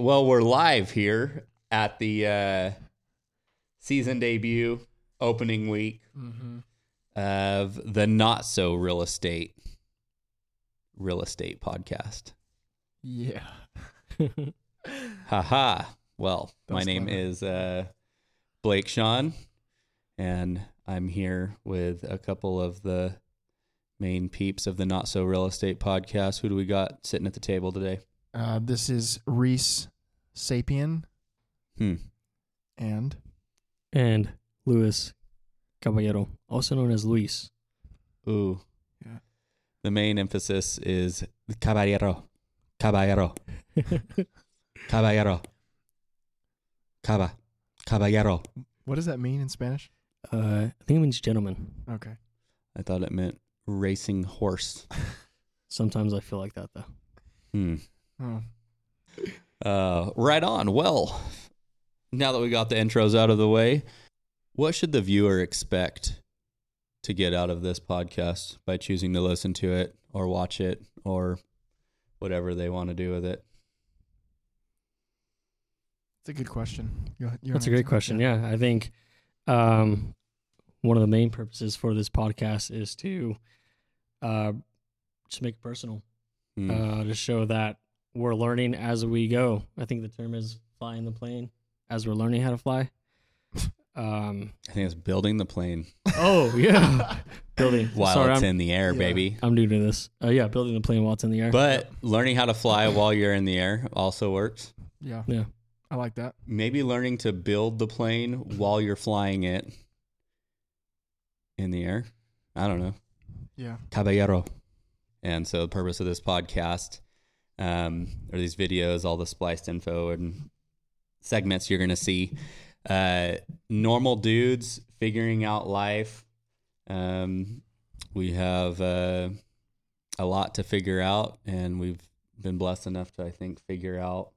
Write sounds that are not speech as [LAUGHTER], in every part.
Well, we're live here at the uh, season debut opening week of the Not So Real Estate Real Estate podcast. Yeah. [LAUGHS] Haha. Well, my name clever. is uh, Blake Shawn, and I'm here with a couple of the main peeps of the Not So Real Estate podcast. Who do we got sitting at the table today? Uh, this is Reece Sapien Hmm. and and Luis Caballero, also known as Luis. Ooh. Yeah. The main emphasis is caballero. Caballero. [LAUGHS] Caballero. Caba. Caballero. what does that mean in Spanish? uh, I think it means gentleman. Okay. I thought it meant racing horse. [LAUGHS] Sometimes I feel like that though. Hmm. Oh. Uh, right on. Well, now that we got the intros out of the way, what should the viewer expect to get out of this podcast by choosing to listen to it or watch it or whatever they want to do with it? It's a good question. You, you That's a great answer? question. Yeah, I think um, one of the main purposes for this podcast is to uh, just make it personal, Hmm. uh, to show that we're learning as we go. I think the term is flying the plane as we're learning how to fly. [LAUGHS] Um, I think it's building the plane oh yeah, [LAUGHS] building. while Sorry, it's I'm, in the air, Yeah. baby. I'm new to this. Uh, yeah, building the plane while it's in the air. But learning how to fly while you're in the air also works. Yeah. yeah, I like that. Maybe learning to build the plane while you're flying it in the air. I don't know. Yeah. Caballero. And so the purpose of this podcast um, or these videos, all the spliced info and segments you're going to see. Uh, normal dudes figuring out life. Um, we have uh, a lot to figure out, and we've been blessed enough to, I think, figure out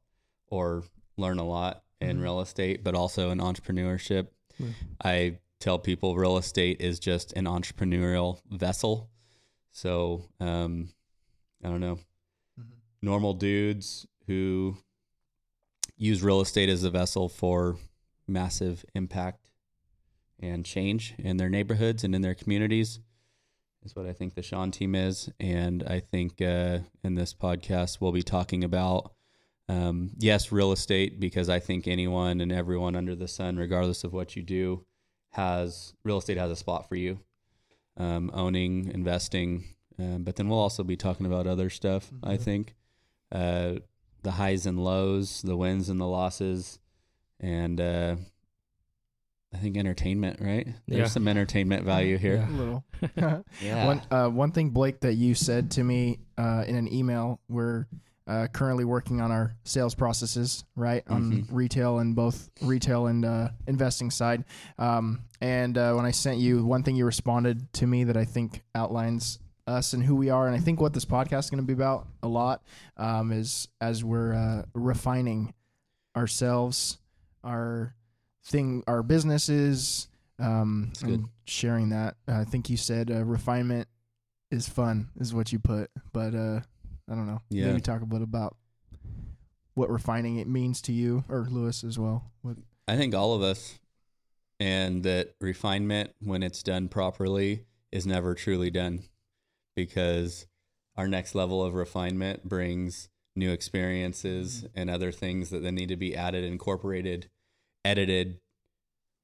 or learn a lot in Mhm. real estate, but also in entrepreneurship. Yeah. I tell people real estate is just an entrepreneurial vessel. So, um, I don't know. Normal dudes who use real estate as a vessel for massive impact and change in their neighborhoods and in their communities is what I think the Shawn team is. And I think uh, in this podcast, we'll be talking about, um, yes, real estate, because I think anyone and everyone under the sun, regardless of what you do, has real estate has a spot for you. Um, owning, investing, um, but then we'll also be talking about other stuff. I Mhm. think uh, the highs and lows, the wins and the losses, and uh, I think entertainment. Right? There's Yeah. some entertainment value here. Yeah. A little. [LAUGHS] Yeah. One uh, one thing, Blake, that you said to me uh, in an email, we're uh, currently working on our sales processes, right, on Mhm. retail and both retail and uh, investing side. Um, and uh, when I sent you one thing, you responded to me that I think outlines us and who we are, and I think what this podcast is going to be about a lot um, is as we're uh, refining ourselves, our thing, our businesses, um, That's good. and sharing that. I think you said uh, refinement is fun, is what you put, but uh, I don't know. Yeah. Maybe talk a bit about what refining it means to you, or Lewis as well. What, I think all of us, and that refinement, when it's done properly, is never truly done because our next level of refinement brings new experiences and other things that then need to be added, incorporated, edited,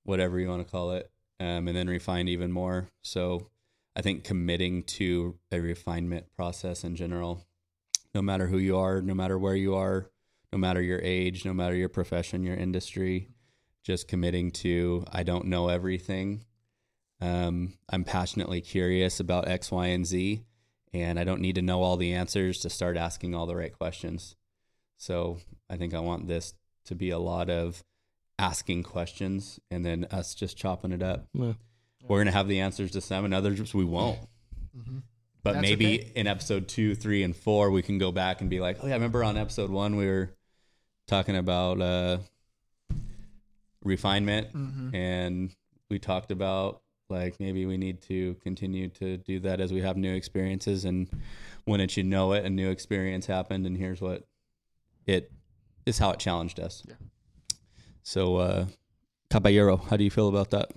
whatever you want to call it, um, and then refined even more. So I think committing to a refinement process in general, no matter who you are, no matter where you are, no matter your age, no matter your profession, your industry, just committing to I don't know everything. Um, I'm passionately curious about X, Y, and Z, and I don't need to know all the answers to start asking all the right questions. So I think I want this to be a lot of asking questions and then us just chopping it up. Yeah. We're gonna have the answers to some, and others we won't. Mhm. But That's maybe okay. in episode two, three, and four, we can go back and be like, oh yeah, I remember on episode one we were talking about uh, refinement, Mhm. and we talked about Like maybe we need to continue to do that as we have new experiences, and when it you know it, a new experience happened, and here's what it is how it challenged us. Yeah. So, uh, Caballero, how do you feel about that?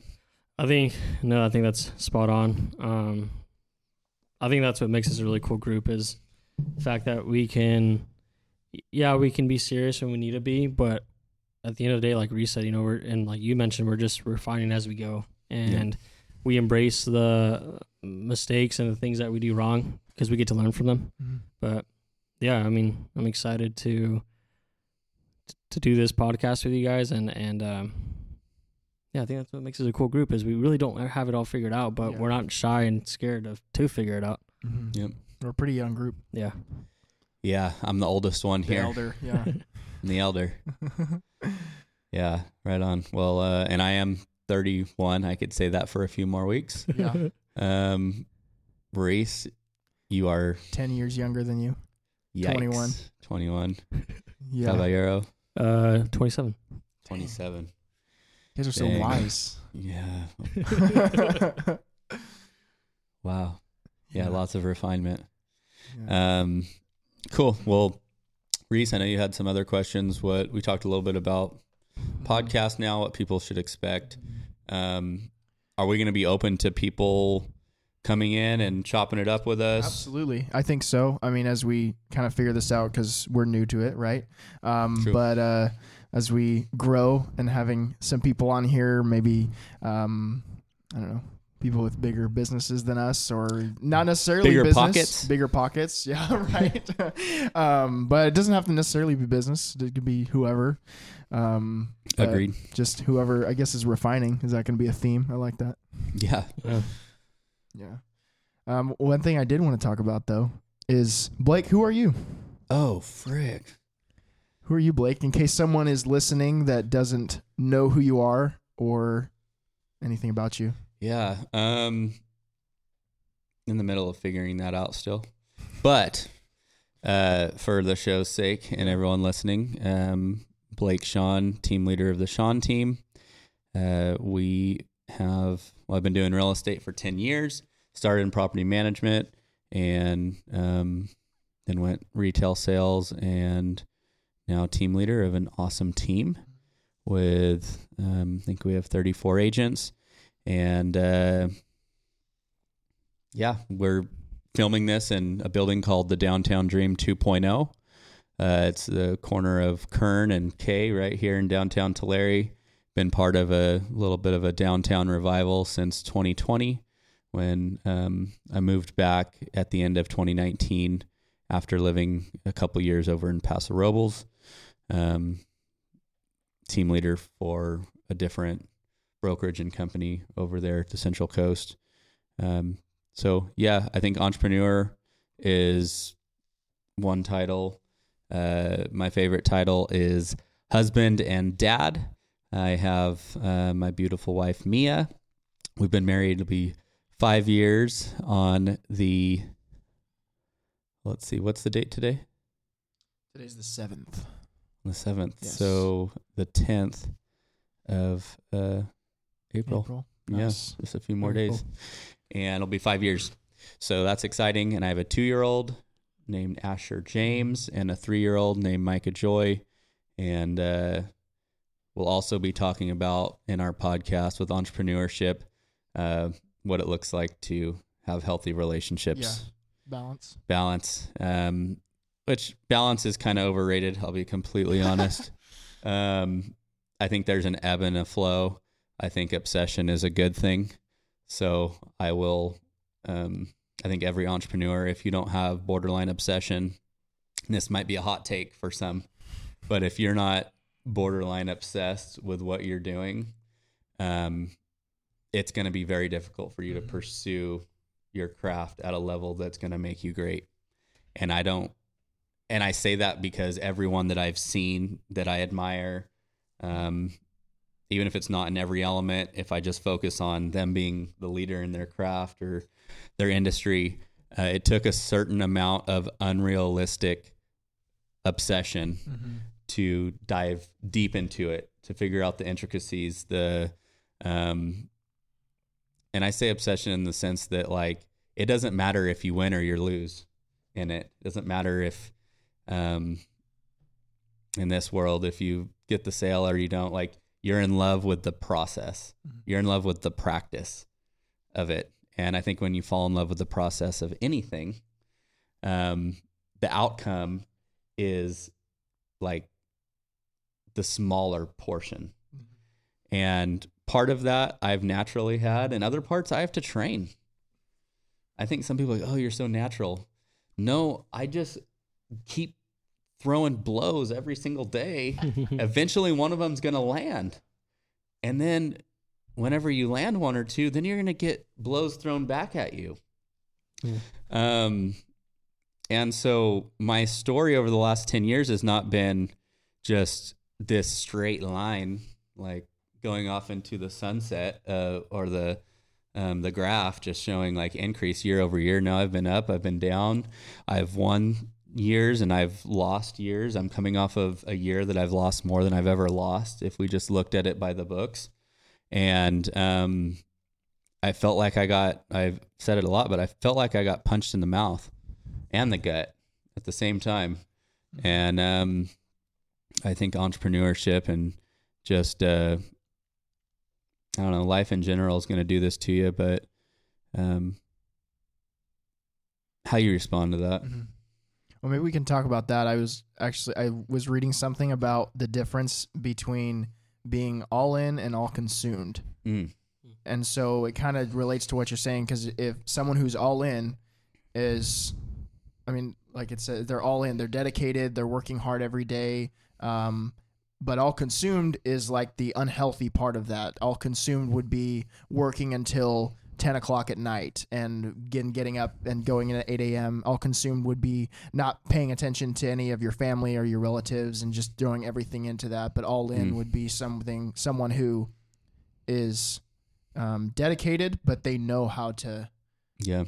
I think no, I think that's spot on. Um, I think that's what makes us a really cool group is the fact that we can, yeah, we can be serious when we need to be, but at the end of the day, like Reece said, you know, we're and like you mentioned, we're just refining as we go, and we embrace the mistakes and the things that we do wrong because we get to learn from them. Mhm. But yeah, I mean, I'm excited to to do this podcast with you guys, and and um, yeah, I think that's what makes us a cool group is we really don't have it all figured out, but Yeah. we're not shy and scared of to figure it out. Mhm. Yep. We're a pretty young group. Yeah, Yeah, I'm the oldest one here. The here. elder, yeah. I'm [LAUGHS] the elder. [LAUGHS] Yeah, right on. Well, uh, and I am 31. I could say that for a few more weeks. yeah. [LAUGHS] Um, Reece, you are Ten years younger than you. yikes, 21. 21. [LAUGHS] Yeah. Caballero, uh, 27. 27. You guys are so Dang. wise. Yeah. Wow. [LAUGHS] Yeah, lots of refinement. Yeah. Um, cool. Well, Reece, I know you had some other questions. What we talked a little bit about podcast now, what people should expect. Um, are we going to be open to people coming in and chopping it up with us? Absolutely. I think so. I mean, as we kind of figure this out because we're new to it, right? Um, but uh, as we grow and having some people on here, maybe, um, I don't know, people with bigger businesses than us or not necessarily Bigger business, pockets? Bigger pockets. [LAUGHS] Yeah, right. [LAUGHS] um, but it doesn't have to necessarily be business. It could be whoever. Um, Agreed. Just whoever, I guess, is refining. Is that going to be a theme? I like that. Yeah. Yeah. Yeah. Um, one thing I did want to talk about though is Blake. Who are you? Oh, frick. Who are you, Blake? In case someone is listening that doesn't know who you are or anything about you. Yeah. Um, in the middle of figuring that out still, but uh, for the show's sake and everyone listening, um, Blake Shawn, team leader of the Shawn team. Uh, we have. Well, I've been doing real estate for ten years. Started in property management, and um, then went retail sales, and now team leader of an awesome team. With um, I think we have thirty four agents and uh, yeah, we're filming this in a building called the Downtown Dream 2.0. Uh, it's the corner of Kern and K right here in downtown Tulare. Been part of a little bit of a downtown revival since 2020 when um, I moved back at the end of 2019 after living a couple years over in Paso Robles. Um, team leader for a different brokerage and company over there at the Central Coast. Um, so yeah, I think entrepreneur is one title. Uh, my favorite title is husband and dad. I have uh, my beautiful wife Mia. We've been married to be five years on the. Let's see, what's the date today? Today's the seventh. The seventh. Yes. So the tenth of uh, April. April. Yeah, just a few more Very days, and it'll be five years. So that's exciting. And I have a two-year-old named Asher James and a three-year-old named Micah Joy, and uh, we'll also be talking about in our podcast with entrepreneurship uh, what it looks like to have healthy relationships, Balance. balance. Um, which balance is kind of overrated. I'll be completely honest. [LAUGHS] um, I think there's an ebb and a flow. I think obsession is a good thing. So I will. Um, I think every entrepreneur, if you don't have borderline obsession, this might be a hot take for some, but if you're not borderline obsessed with what you're doing, um, it's going to be very difficult for you to Mhm. pursue your craft at a level that's going to make you great. And I don't, and I say that because everyone that I've seen that I admire, um, even if it's not in every element, if I just focus on them being the leader in their craft or their industry, uh, it took a certain amount of unrealistic obsession Mm-hmm. to dive deep into it to figure out the intricacies the um and I say obsession in the sense that like it doesn't matter if you win or you lose in it. It doesn't matter if um in this world if you get the sale or you don't like you're in love with the process. Mhm. You're in love with the practice of it. And I think when you fall in love with the process of anything, um the outcome is like the smaller portion. And part of that I've naturally had, and other parts I have to train. I think some people are like, oh, you're so natural. No, I just keep throwing blows every single day. [LAUGHS] Eventually, one of them's going to land. And then, whenever you land one or two, then you're going to get blows thrown back at you. Yeah. Um, and so, my story over the last 10 years has not been just this straight line, like going off into the sunset uh, or the um, the graph just showing like increase year over year. Now I've been up, I've been down, I've won years and I've lost years. I'm coming off of a year that I've lost more than I've ever lost if we just looked at it by the books. And um, I felt like I got, I've said it a lot, but I felt like I got punched in the mouth and the gut at the same time. And um, I think entrepreneurship and just uh, I don't know, life in general is going to do this to you, but um, how you respond to that? Mhm. Well, maybe we can talk about that. I was actually I was reading something about the difference between being all in and all consumed. Mm. And so it kind of relates to what you're saying because if someone who's all in is, I mean, like it said, they're all in, they're dedicated, they're working hard every day. Um, but all consumed is like the unhealthy part of that. All consumed would be working until 10 o'clock at night and getting, getting up and going in at 8 a.m. All consumed would be not paying attention to any of your family or your relatives and just throwing everything into that. But all in Mm. would be something, someone who is um, dedicated, but they know how to Yeah.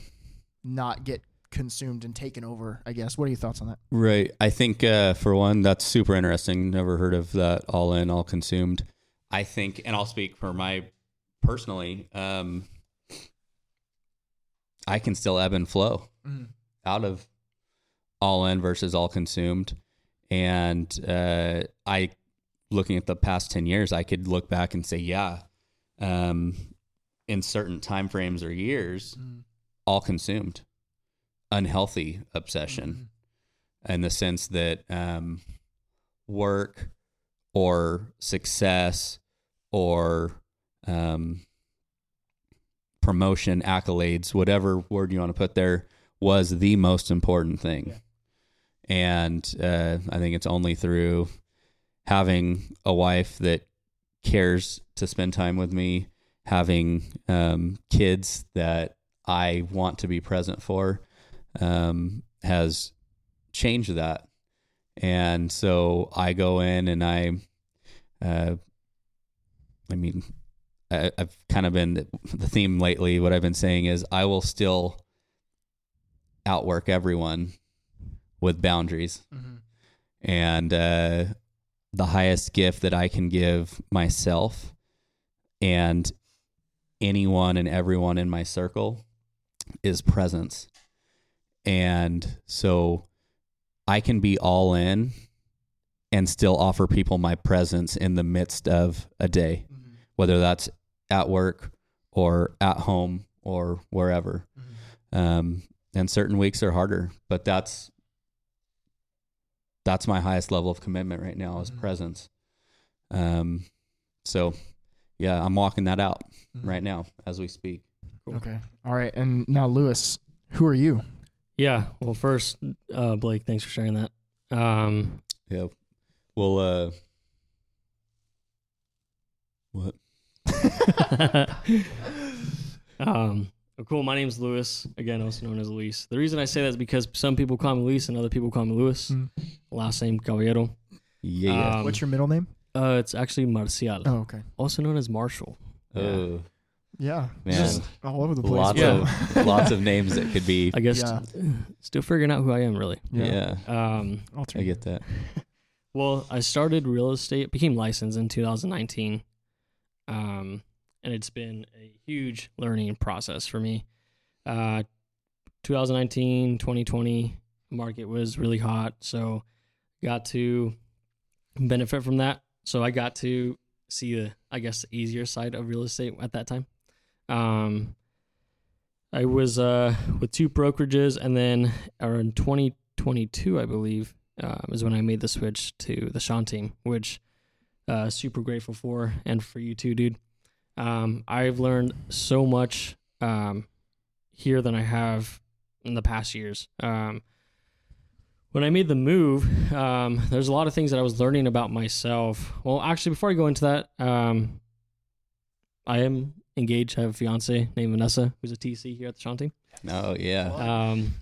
not get consumed and taken over. I guess. What are your thoughts on that? Right. I think uh, for one, that's super interesting. Never heard of that all in, all consumed. I think, and I'll speak for my personally, um, I can still ebb and flow out of all in versus all consumed. And uh, I, looking at the past 10 years, I could look back and say, yeah, um, in certain time frames or years, all consumed, unhealthy obsession in the sense that um, work or success or um, promotion, accolades, whatever word you want to put there, was the most important thing. Yeah. And uh, I think it's only through having a wife that cares to spend time with me, having um, kids that I want to be present for, um, has changed that. And so I go in and I, uh, I mean, I, I've kind of been the theme lately. What I've been saying is I will still outwork everyone with boundaries. And uh, the highest gift that I can give myself and anyone and everyone in my circle is presence. And so I can be all in and still offer people my presence in the midst of a day, whether that's at work or at home or wherever. Um, and certain weeks are harder, but that's that's my highest level of commitment right now is Mhm. presence. Um, so yeah, I'm walking that out Mm-hmm. right now as we speak. Okay. All right. And now, Lewis, who are you? Yeah. Well, first, uh, Blake, thanks for sharing that. Um, Yeah. Well, uh, what? [LAUGHS] um, cool. My name's Lewis. Again, also known as Luis. The reason I say that is because some people call me Luis and other people call me Lewis. Mm. Last name Caballero. Yeah. Um, What's your middle name? Uh, it's actually Marcial, Oh, okay. also known as Marshall. oh, Yeah. Man. Just all over the place. lots bro. of [LAUGHS] lots of names that could be. I guess Yeah. still figuring out who I am really. Yeah, Um, I get that. [LAUGHS] Well, I started real estate, became licensed in 2019. Um, and it's been a huge learning process for me. Uh, 2019, 2020 market was really hot, so got to benefit from that. So I got to see the, I guess, the easier side of real estate at that time. Um, I was uh, with two brokerages, and then around 2022, I believe, um, is when I made the switch to the Shawn team, which uh, super grateful for, and for you too, dude. Um, I've learned so much um, here than I have in the past years. Um, when I made the move, um, there's a lot of things that I was learning about myself. Well, actually, before I go into that, um, I am engaged. I have a fiance named Vanessa, who's a TC here at the Shawn team. Oh yeah. Um,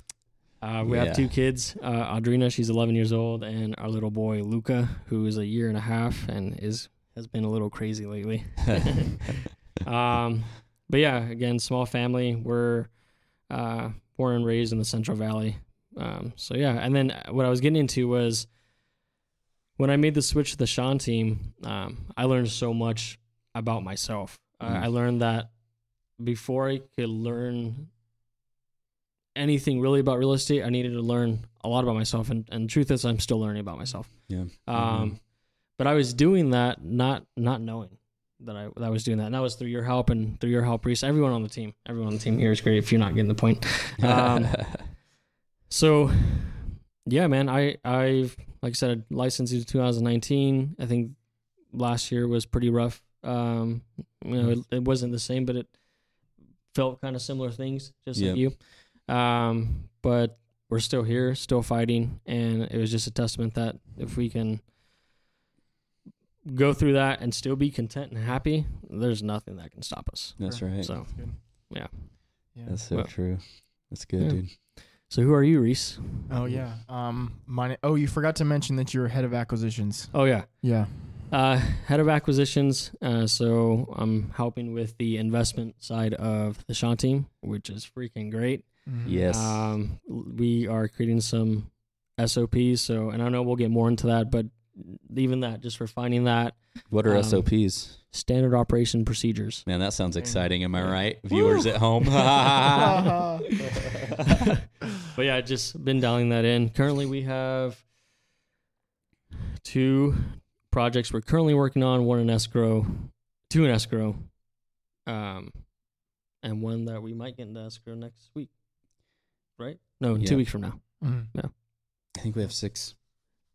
uh, we Yeah. have two kids. Uh, Audrina, she's 11 years old, and our little boy Luca, who is a year and a half and is has been a little crazy lately. [LAUGHS] [LAUGHS] um, but yeah, again, small family. We're uh, born and raised in the Central Valley. Um, so yeah, and then what I was getting into was when I made the switch to the Shawn team. Um, I learned so much about myself. Uh, Mm. I learned that before I could learn anything really about real estate, I needed to learn a lot about myself. And, and truth is, I'm still learning about myself. Yeah. Um, but I was doing that not not knowing that I that I was doing that, and that was through your help and through your help, Reece. Everyone on the team, everyone on the team here is great. If you're not getting the point, [LAUGHS] um, so yeah, man, I I've like I said, licensed in 2019. I think last year was pretty rough. Um, you know, it, it wasn't the same, but it felt kind of similar things, just Yep. like you. Um, but we're still here, still fighting, and it was just a testament that if we can go through that and still be content and happy, there's nothing that can stop us. That's right. So, That's. Yeah. Yeah. That's so Well- true. That's good, Yeah. dude. so who are you, Reece? oh yeah. Um. My. Oh, you forgot to mention that you're head of acquisitions. Oh yeah, Yeah. Uh, head of acquisitions. Uh, so I'm helping with the investment side of the Shawn team, which is freaking great. Mhm. Yes. Um, we are creating some SOPs. So, and I know we'll get more into that, but even that, just refining that what are um, SOPs? standard operation procedures. Man, that sounds exciting. Am I Yeah. right? Viewers at home. [LAUGHS] [LAUGHS] but yeah, just been dialing that in. Currently, we have two projects we're currently working on. One in escrow, two in escrow, um, and one that we might get into escrow next week. Right? No, Yeah. two weeks from now. Mhm. I think we have six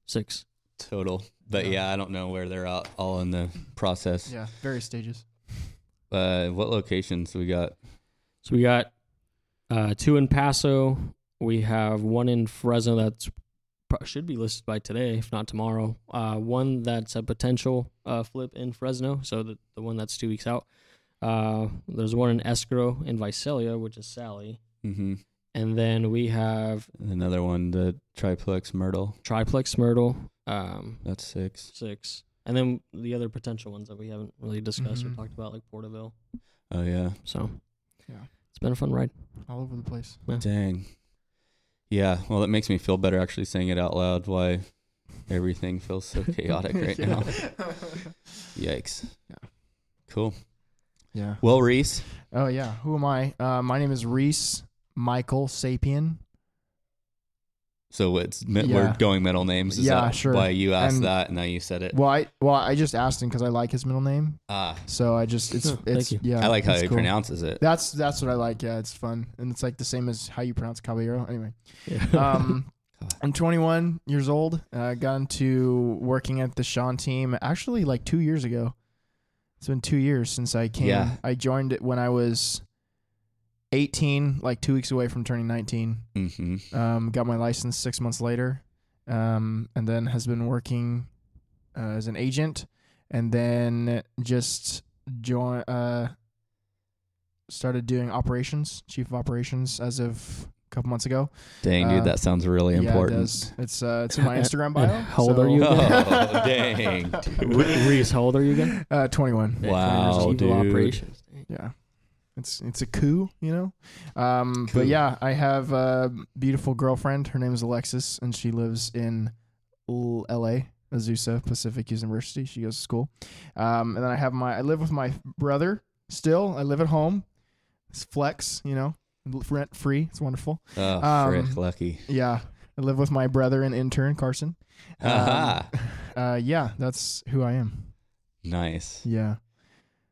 Six. Total. But Yeah. yeah, I don't know where they're at all in the process. Yeah. Various stages. Uh, what locations we got? So we got uh, two in Paso. We have one in Fresno that's should be listed by today, if not tomorrow. Uh, one that's a potential uh, flip in Fresno, so the the one that's two weeks out. Uh, there's one in Escrow in Visalia, which is Sally, Mm-hmm. and then we have Another one, the triplex Myrtle. Triplex Myrtle, um, That's six. six, and then the other potential ones that we haven't really discussed Mhm. or talked about, like Porterville. Oh yeah. So, Yeah. it's been a fun ride. All over the place. Dang. Yeah. Well, that makes me feel better actually saying it out loud. Why everything feels so [LAUGHS] chaotic right now. [LAUGHS] Yikes. Yeah. Cool. Yeah. Well, Reece. Oh yeah. Who am I? Uh, my name is Reece Michael Sapien. So it's Yeah. we're going middle names. Is Yeah, that sure. Why you asked And- that and now you said it? Well, I well I just asked him because I like his middle name, Ah, so I just it's it's yeah. I like how he cool. pronounces it. That's that's what I like. Yeah, it's fun, and it's like the same as how you pronounce Caballero. Anyway, Yeah. um, [LAUGHS] I'm 21 years old. Uh, got into working at the Shawn team actually like two years ago. It's been two years since I came. Yeah. I joined it when I was 18, like two weeks away from turning 19. Mm-hmm. Um, got my license six months later, um, and then has been working uh, as an agent, and then just join. Uh, started doing operations, chief of operations, as of a couple months ago. Dang, dude, Uh, that sounds really Yeah, it important. does. It's uh, it's in my And- [LAUGHS] Instagram and bio. how old are so- you [LAUGHS] Oh, dang. [LAUGHS] Re- Reece, how old are you again? Uh, 21. Wow, 20 years chief dude. of operations. Yeah. It's it's a coup, you know. Um, Coup. but yeah, I have a beautiful girlfriend. Her name is Alexis, and she lives in L- L.A. Azusa Pacific University. She goes to school. Um, and then I have my I live with my brother Still, I live at home. It's flex, you know, rent free. It's wonderful. Oh, Um, frick, lucky. Yeah, I live with my brother and intern Carson. Um, uh, yeah, that's who I am. nice. Yeah.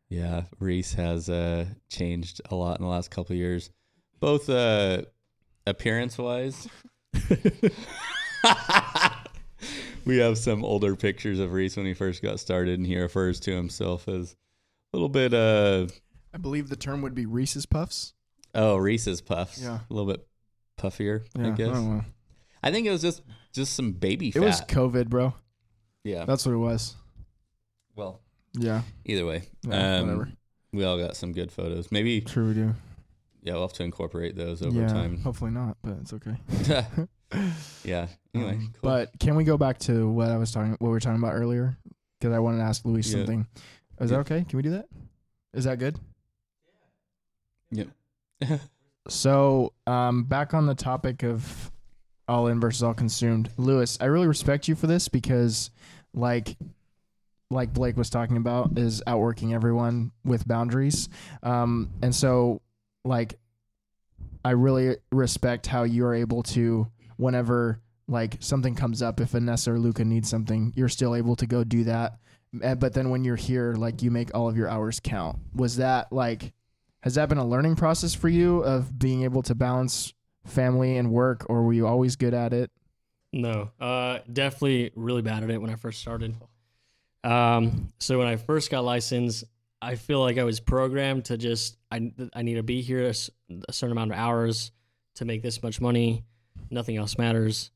Yeah, Reece has uh, changed a lot in the last couple of years, both uh, appearance wise. [LAUGHS] we have some older pictures of Reece when he first got started, and he refers to himself as a little bit uh I believe the term would be Reese's Puffs. oh Reese's puffs, Yeah. a little bit puffier, Yeah, I guess. know. I think it was just just some baby It fat. was COVID, bro. yeah. That's what it was. Well, Yeah. either way, Yeah, um, whatever. we all got some good photos. Maybe True, we do. yeah, we'll have to incorporate those over yeah. time. Hopefully not, but it's okay. [LAUGHS] [LAUGHS] yeah. Anyway, Um, cool. But can we go back to what I was talking, what we were talking about earlier? Because I wanted to ask Luis Yeah. something. Is Yeah. that okay? Can we do that? Is that good? Yeah. Yep. [LAUGHS] So, um, back on the topic of all in versus all consumed, Lewis, I really respect you for this because, like, like Blake was talking about, is outworking everyone with boundaries. Um, and so, like, I really respect how you are able to, whenever like something comes up, if Vanessa or Luca needs something, you're still able to go do that. Uh, But then when you're here, like, you make all of your hours count. Was that like? Has that been a learning process for you of being able to balance family and work, or were you always good at it? No, uh, definitely really bad at it when I first started. Um, so when I first got licensed, I feel like I was programmed to just I I need to be here a certain amount of hours to make this much money. Nothing else matters.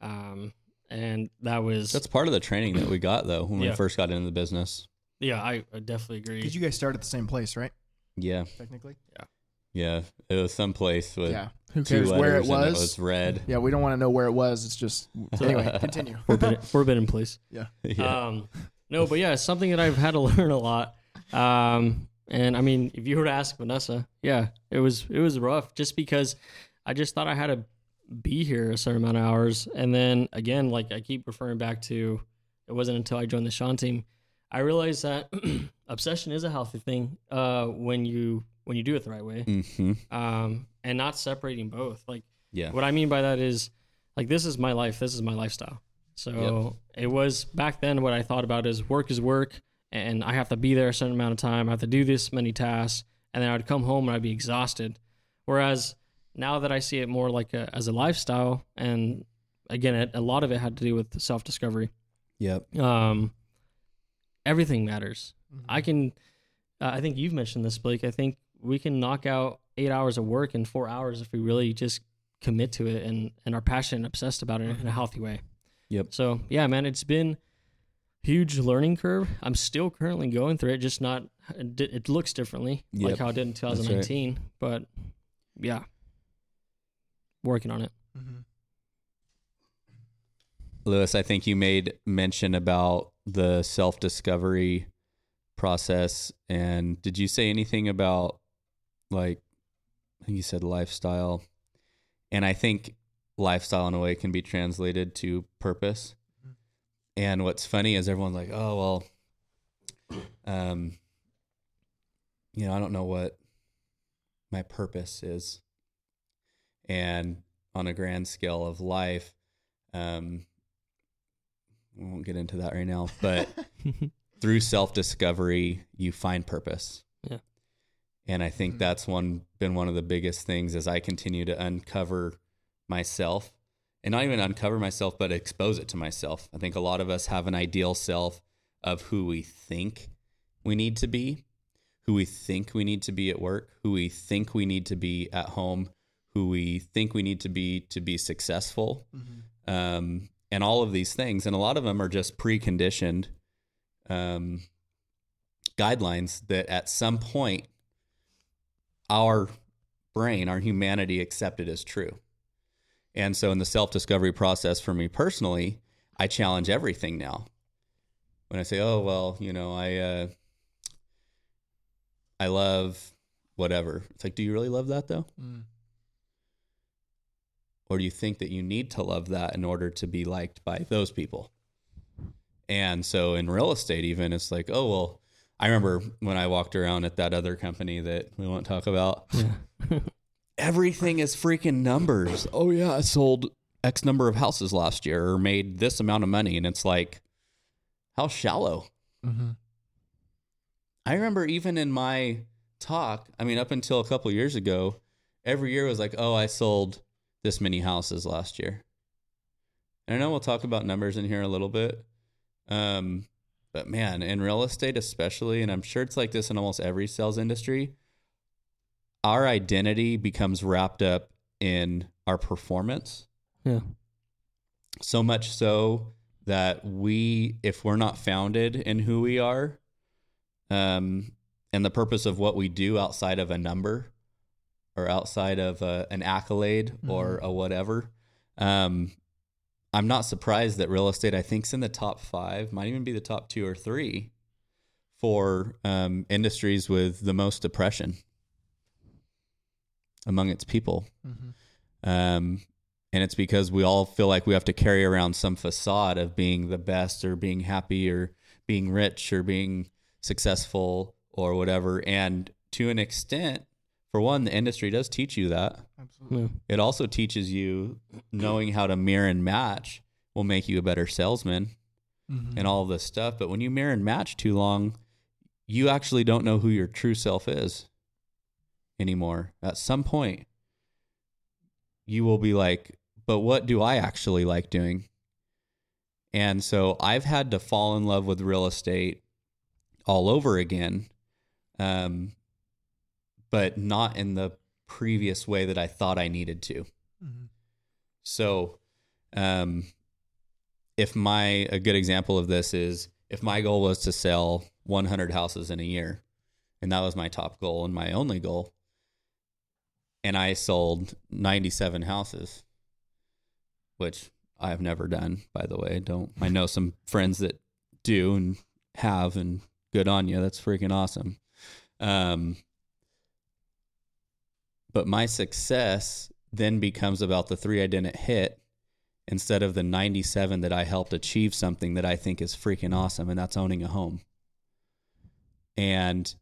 Um, and that was That's part of the training that we got though when Yeah. we first got into the business. yeah, I, I definitely agree. Because you guys start at the same place, right? Yeah, Technically. yeah. Yeah, it was someplace with Yeah. Who two cares letters where it was? it was red. Yeah, we don't want to know where it was. It's just anyway. [LAUGHS] Continue. forbidden, forbidden place. yeah. [LAUGHS] Um, no, but yeah, it's something that I've had to [LAUGHS] learn a lot. Um, and I mean, if you were to ask Vanessa, yeah, it was it was rough just because I just thought I had to be here a certain amount of hours, and then again, like I keep referring back to, it wasn't until I joined the Shawn team, I realized that [CLEARS THROAT] obsession is a healthy thing uh, when you when you do it the right way, hmm um, and not separating both. Like Yeah. what I mean by that is like this is my life, this is my lifestyle. So it was back then what I thought about is work is work and I have to be there a certain amount of time. I have to do this many tasks and then I'd come home and I'd be exhausted. Whereas now that I see it more like a, as a lifestyle and again it, a lot of it had to do with self-discovery. Yep. Um everything matters. I can uh, I think you've mentioned this Blake. I think we can knock out 8 hours of work in 4 hours if we really just commit to it and and are passionate and obsessed about it in a healthy way. Yep. So, yeah, man, it's been huge learning curve. I'm still currently going through it, just not it, looks differently like how it did in right. 2019, but yeah. Working on it. Mm-hmm. Lewis, I think you made mention about the self discovery process. And did you say anything about, like, I think you said lifestyle? And I think lifestyle in a way can be translated to purpose. And what's funny is everyone's like, oh, well, um, you know, I don't know what my purpose is. And on a grand scale of life, um, we won't get into that right now, but [LAUGHS] [LAUGHS] through self discovery, you find purpose. Yeah. And I think Mhm. that's one been one of the biggest things as I continue to uncover myself and not even uncover myself, but expose it to myself. I think a lot of us have an ideal self of who we think we need to be, who we think we need to be at work, who we think we need to be at home, who we think we need to be to be successful um, and all of these things. And a lot of them are just preconditioned um, guidelines that at some point our brain, our humanity accepted as true. And so in the self discovery process for me personally, I challenge everything now. When I say, oh, well, you know, I, uh, I love whatever. It's like, do you really love that though? or do you think that you need to love that in order to be liked by those people? And so in real estate, even it's like, oh well, I remember when I walked around at that other company that we won't talk about. Yeah. [LAUGHS] Everything is freaking numbers. Oh yeah, I sold X number of houses last year or made this amount of money, and it's like, how shallow. Mm-hmm. I remember even in my talk, I mean, up until a couple years ago, every year was like, oh, I sold this many houses last year. And I know we'll talk about numbers in here a little bit. Um, but man, in real estate, especially, and I'm sure it's like this in almost every sales industry, our identity becomes wrapped up in our performance. Yeah. So much so that we, if we're not founded in who we are, um, and the purpose of what we do outside of a number or outside of a, an accolade or a whatever, um, I'm not surprised that real estate, I think, is in the top five, might even be the top two or three for um, industries with the most depression among its people. Mm-hmm. Um, and it's because we all feel like we have to carry around some facade of being the best or being happy or being rich or being successful or whatever. And to an extent, for one, the industry does teach you that. Absolutely. Yeah. It also teaches you knowing how to mirror and match will make you a better salesman Mm-hmm. and all of this stuff. But when you mirror and match too long, you actually don't know who your true self is anymore. At some point, you will be like, but what do I actually like doing? And so I've had to fall in love with real estate all over again, um, but not in the previous way that I thought I needed to. Mm-hmm. So, um, if my a good example of this is if my goal was to sell 100 houses in a year, and that was my top goal and my only goal, and I sold 97 houses, which I've never done, by the way. Don't I know some friends that do and have, and good on you. That's freaking awesome. Um, but my success then becomes about the three I didn't hit instead of the 97 that I helped achieve something that I think is freaking awesome, and that's owning a home. And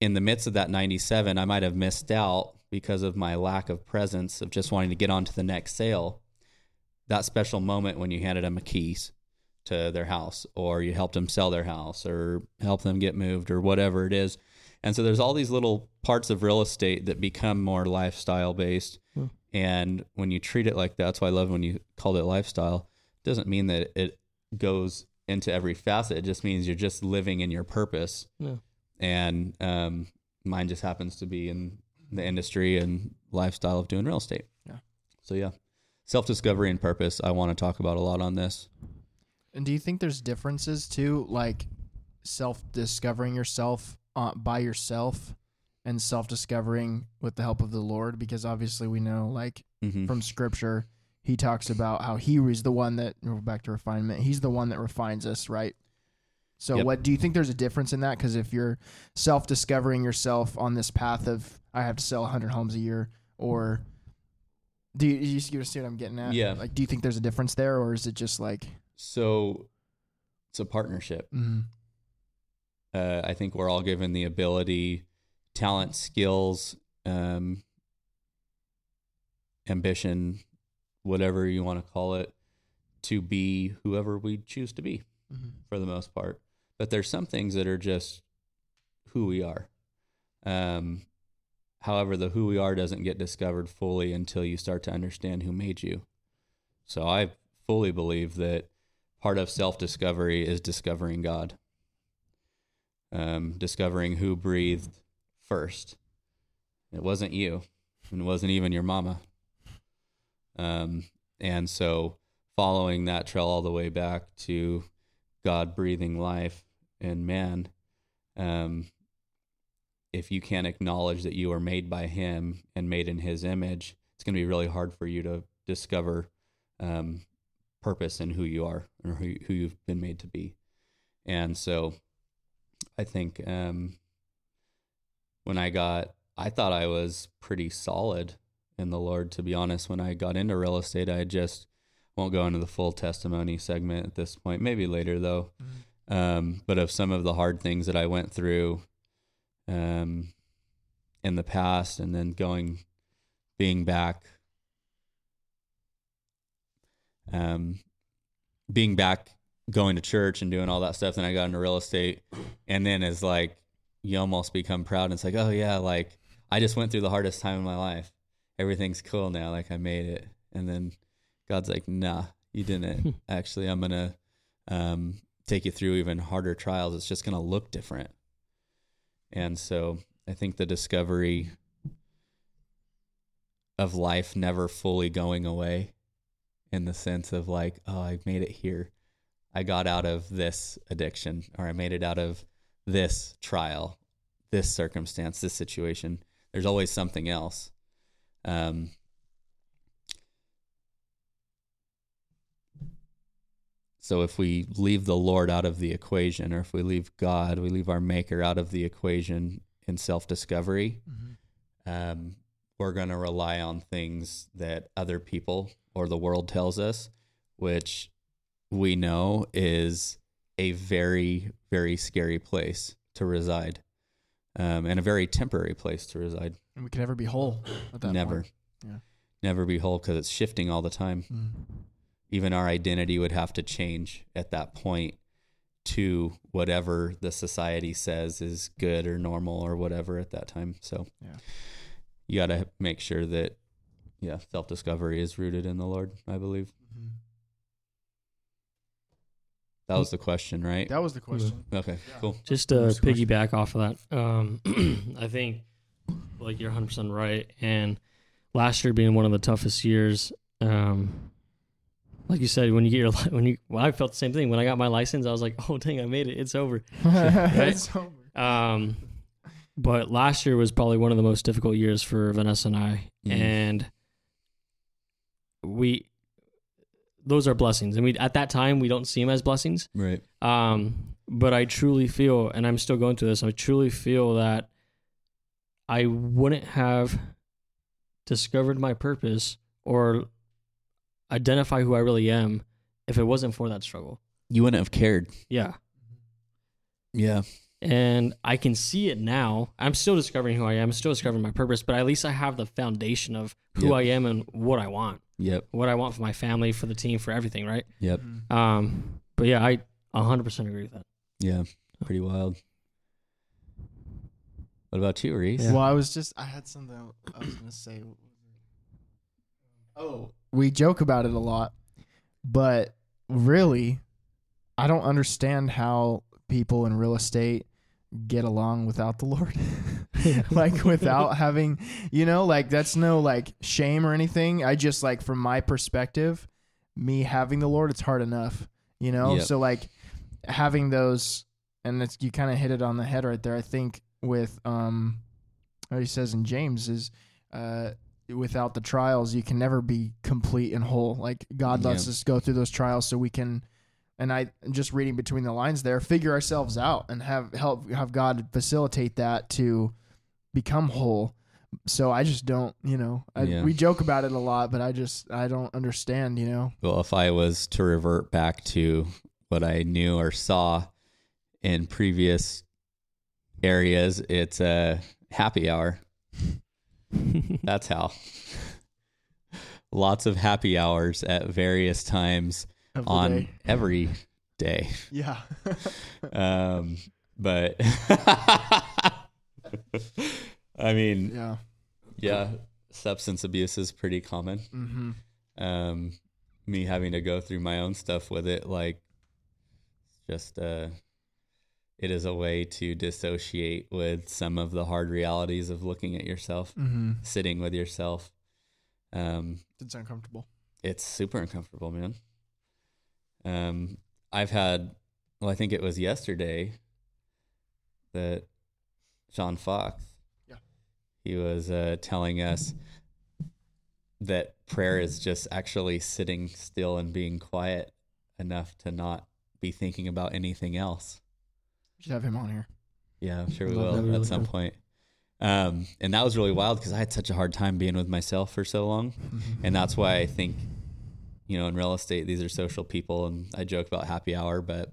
in the midst of that 97, I might have missed out because of my lack of presence of just wanting to get on to the next sale. That special moment when you handed them a keys to their house, or you helped them sell their house, or help them get moved, or whatever it is. And so there's all these little parts of real estate that become more lifestyle based. Hmm. And when you treat it like that, that's why I love when you called it lifestyle. It doesn't mean that it goes into every facet. It just means you're just living in your purpose. Yeah. And um, mine just happens to be in the industry and lifestyle of doing real estate. Yeah. So yeah, self discovery and purpose. I want to talk about a lot on this. And do you think there's differences too, like self discovering yourself uh, by yourself and self discovering with the help of the Lord? Because obviously we know, like Mm-hmm. from Scripture, He talks about how He is the one that back to refinement. He's the one that refines us, right? So, Yep. what do you think? There's a difference in that because if you're self discovering yourself on this path of I have to sell 100 homes a year, or do you, you see you see what I'm getting at? Yeah. Like, do you think there's a difference there, or is it just like? So it's a partnership. Mm, uh, I think we're all given the ability, talent, skills, um, ambition, whatever you want to call it, to be whoever we choose to be mhm. for the most part. But there's some things that are just who we are. Um, however, the who we are doesn't get discovered fully until you start to understand who made you. So I fully believe that part of self discovery is discovering God, um, discovering who breathed first. It wasn't you, and it wasn't even your mama. Um, and so following that trail all the way back to God breathing life in man, um, if you can't acknowledge that you are made by Him and made in His image, it's going to be really hard for you to discover um, purpose in who you are or who, who you've been made to be. And so I think um, when I got, I thought I was pretty solid in the Lord, to be honest. When I got into real estate, I just won't go into the full testimony segment at this point, maybe later though. Um, but of some of the hard things that I went through um, in the past, and then going, being back, um, being back, going to church and doing all that stuff. Then I got into real estate, and then it's like you almost become proud. And it's like, oh yeah, like I just went through the hardest time in my life. Everything's cool now. Like I made it, and then God's like, nah, you didn't. [LAUGHS] Actually, I'm gonna um, take you through even harder trials. It's just gonna look different. And so I think the discovery of life never fully going away in the sense of like, oh, I made it here. I got out of this addiction or I made it out of this trial, this circumstance, this situation. There's always something else. Um, so if we leave the Lord out of the equation, or if we leave God, we leave our Maker out of the equation in self discovery, um, we're going to rely on things that other people or the world tells us, which we know is a very, very scary place to reside um, and a very temporary place to reside. And we can never be whole at that Never. point. Yeah. Never be whole because it's shifting all the time. Mm. Even our identity would have to change at that point to whatever the society says is good or normal or whatever at that time. So Yeah. you got to make sure that, yeah, self discovery is rooted in the Lord, I believe. Mhm. That was the question, right? That was the question. Okay, Yeah. cool. Just to Next question. piggyback off of that, um, [CLEARS THROAT] I think like you're 100 percent right. And last year being one of the toughest years, um, like you said, when you get your [LAUGHS] when you well, I felt the same thing when I got my license. I was like, [LAUGHS] oh dang, I made it. It's over. [LAUGHS] It's over. Um, but last year was probably one of the most difficult years for Vanessa and I, Mhm. and we those are blessings, and we at that time we don't see them as blessings. Right. Um, but I truly feel, and I'm still going through this. I truly feel that I wouldn't have discovered my purpose or identify who I really am if it wasn't for that struggle. You wouldn't have cared. Yeah. Yeah. and I can see it now. I'm still discovering who I am, I'm still discovering my purpose, but at least I have the foundation of who Yep. I am and what I want, Yep. what I want for my family, for the team, for everything, right? Yep. Mhm. Um, but yeah, I 100% agree with that. Yeah. Pretty wild. What about you, Reece? Yeah. Well, I was just I had something I was gonna say. What was it? Oh, we joke about it a lot, but really, I don't understand how people in real estate get along without the Lord. [LAUGHS] like without [LAUGHS] having, you know, like that's no like shame or anything. I just like from my perspective, me having the Lord, it's hard enough, you know. Yep. So like having those, and it's you kind of hit it on the head right there. I think with um, what he says in James is, uh, without the trials, you can never be complete and whole. Like God lets Yeah. us go through those trials so we can. And I just reading between the lines there, figure ourselves out and have help have God facilitate that to become whole. So I just don't, you know, I, Yeah. we joke about it a lot, but I just I don't understand, you know. Well, if I was to revert back to what I knew or saw in previous areas, it's a happy hour. [LAUGHS] That's how. Lots of happy hours at various times the on day. every day. Yeah. [LAUGHS] Um, but [LAUGHS] I mean, yeah. yeah, substance abuse is pretty common. Mm-hmm. um, me having to go through my own stuff with it, like just uh, it is a way to dissociate with some of the hard realities of looking at yourself, Mm-hmm. sitting with yourself. Um, It's uncomfortable. it's super uncomfortable, man. Um, I've had, well, I think it was yesterday that Sean Fox, Yeah. he was uh, telling us that prayer is just actually sitting still and being quiet enough to not be thinking about anything else. We should have him on here. Yeah, I'm sure we Love that, will really at some good. point. Um, and that was really wild because I had such a hard time being with myself for so long and that's why I think, you know, in real estate, these are social people, and I joke about happy hour, but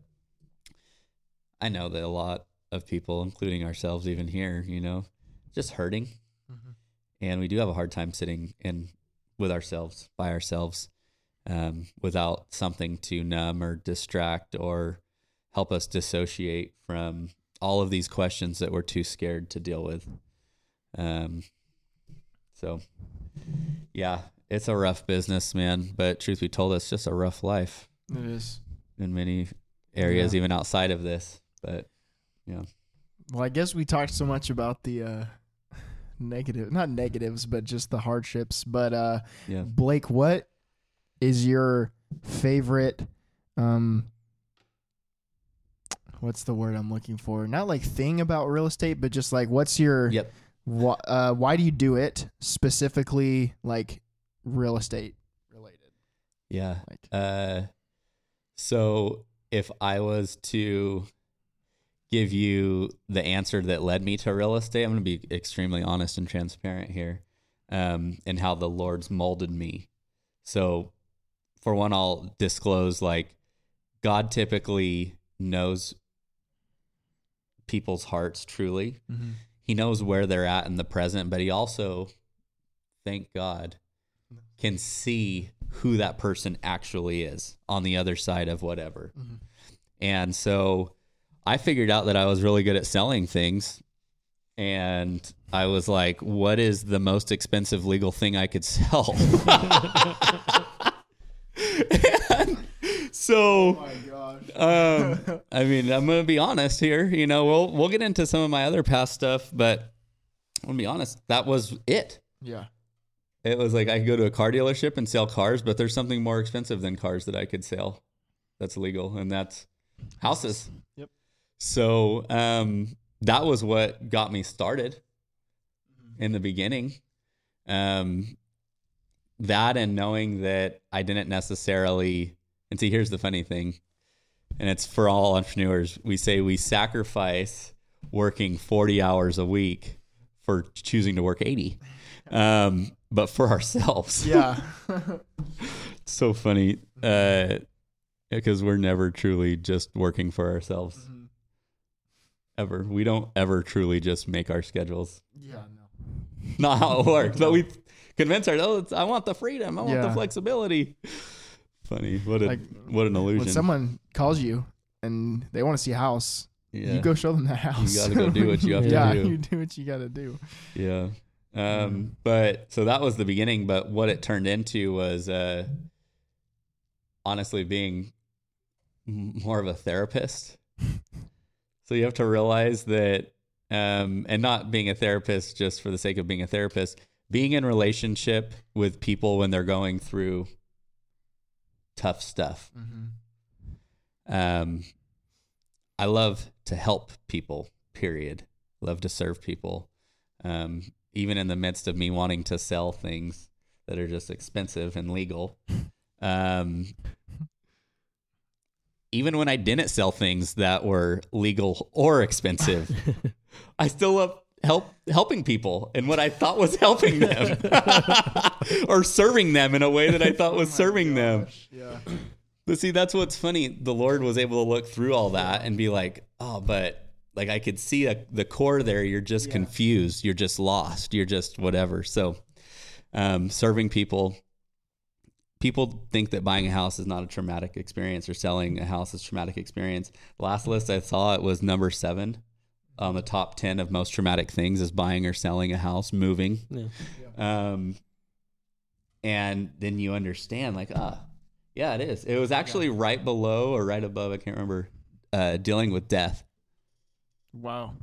I know that a lot of people, including ourselves, even here, you know, just hurting, Mhm. and we do have a hard time sitting in with ourselves by ourselves um, without something to numb or distract or help us dissociate from all of these questions that we're too scared to deal with. Um, so, yeah, it's a rough business, man. But truth be told, it's just a rough life It is. in many areas, Yeah. even outside of this. But yeah. Well, I guess we talked so much about the uh, negative, not negatives, but just the hardships. But uh, yeah, Blake, what is your favorite? Um, what's the word I'm looking for? Not like thing about real estate, but just like what's your? Yep. Wh- uh, why do you do it specifically? Like real estate related. yeah. Like Uh, so if I was to give you the answer that led me to real estate, I'm going to be extremely honest and transparent here, um, and how the Lord's molded me. So, for one, I'll disclose like God typically knows people's hearts truly. Mhm. He knows where they're at in the present, but he also, thank God, can see who that person actually is on the other side of whatever. Mhm. And so I figured out that I was really good at selling things. And I was like, what is the most expensive legal thing I could sell? [LAUGHS] [LAUGHS] So my gosh. um, I mean, I'm gonna be honest here. You know, we'll we'll get into some of my other past stuff, but I'm gonna be honest. That was it. yeah. It was like I could go to a car dealership and sell cars, but there's something more expensive than cars that I could sell. That's legal, and that's houses. Yep. So um, that was what got me started in the beginning. Um, that and knowing that I didn't necessarily, and see, here's the funny thing, and it's for all entrepreneurs. We say we sacrifice working 40 hours a week for choosing to work 80, um, but for ourselves. Yeah. [LAUGHS] It's so funny uh, because we're never truly just working for ourselves. Mhm. Ever. We don't ever truly just make our schedules. yeah. No. [LAUGHS] Not how it works. But we convince ourselves, oh, I want the freedom. I want the flexibility. Funny. What a Like, what an illusion. When someone calls you and they want to see a house, yeah. you go show them the house. You gotta go do what you have to yeah, do. [LAUGHS] you do what you got to do. Yeah. Um, Mm. but so that was the beginning, but what it turned into was uh honestly being m- more of a therapist. [LAUGHS] so you have to realize that um and not being a therapist just for the sake of being a therapist, being in relationship with people when they're going through tough stuff. Mm-hmm. Um, I love to help people. Period. Love to serve people. Um, even in the midst of me wanting to sell things that are just expensive and legal. [LAUGHS] Um, even when I didn't sell things that were legal or expensive, [LAUGHS] I still love help helping people and what I thought was helping them [LAUGHS] or serving them in a way that I thought was serving them. Yeah. But see, that's what's funny. The Lord was able to look through all that and be like, oh, but like I could see a, the core there. You're just Yeah. confused. You're just lost. You're just whatever. So, um, serving people, people think that buying a house is not a traumatic experience or selling a house is a traumatic experience. The Last list I saw, it was number seven on the top 10 of most traumatic things is buying or selling a house, moving. Yeah. Um, and then you understand, like, ah, yeah, it is. It was actually right below or right above, I can't remember, uh, dealing with death. Wow.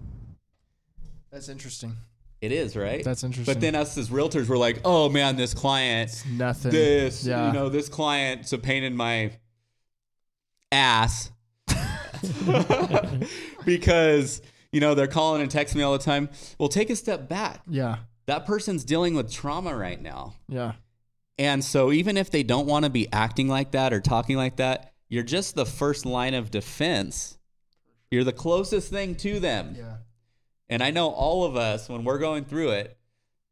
That's interesting. It is, right? That's interesting. but then us as realtors were like, oh man, this client, it's nothing. this, Yeah. you know, this client's a pain in my ass. [LAUGHS] [LAUGHS] because, you know, they're calling and texting me all the time. Well, take a step back. Yeah. That person's dealing with trauma right now. Yeah. And so even if they don't want to be acting like that or talking like that, you're just the first line of defense. You're the closest thing to them. Yeah. And I know all of us when we're going through it,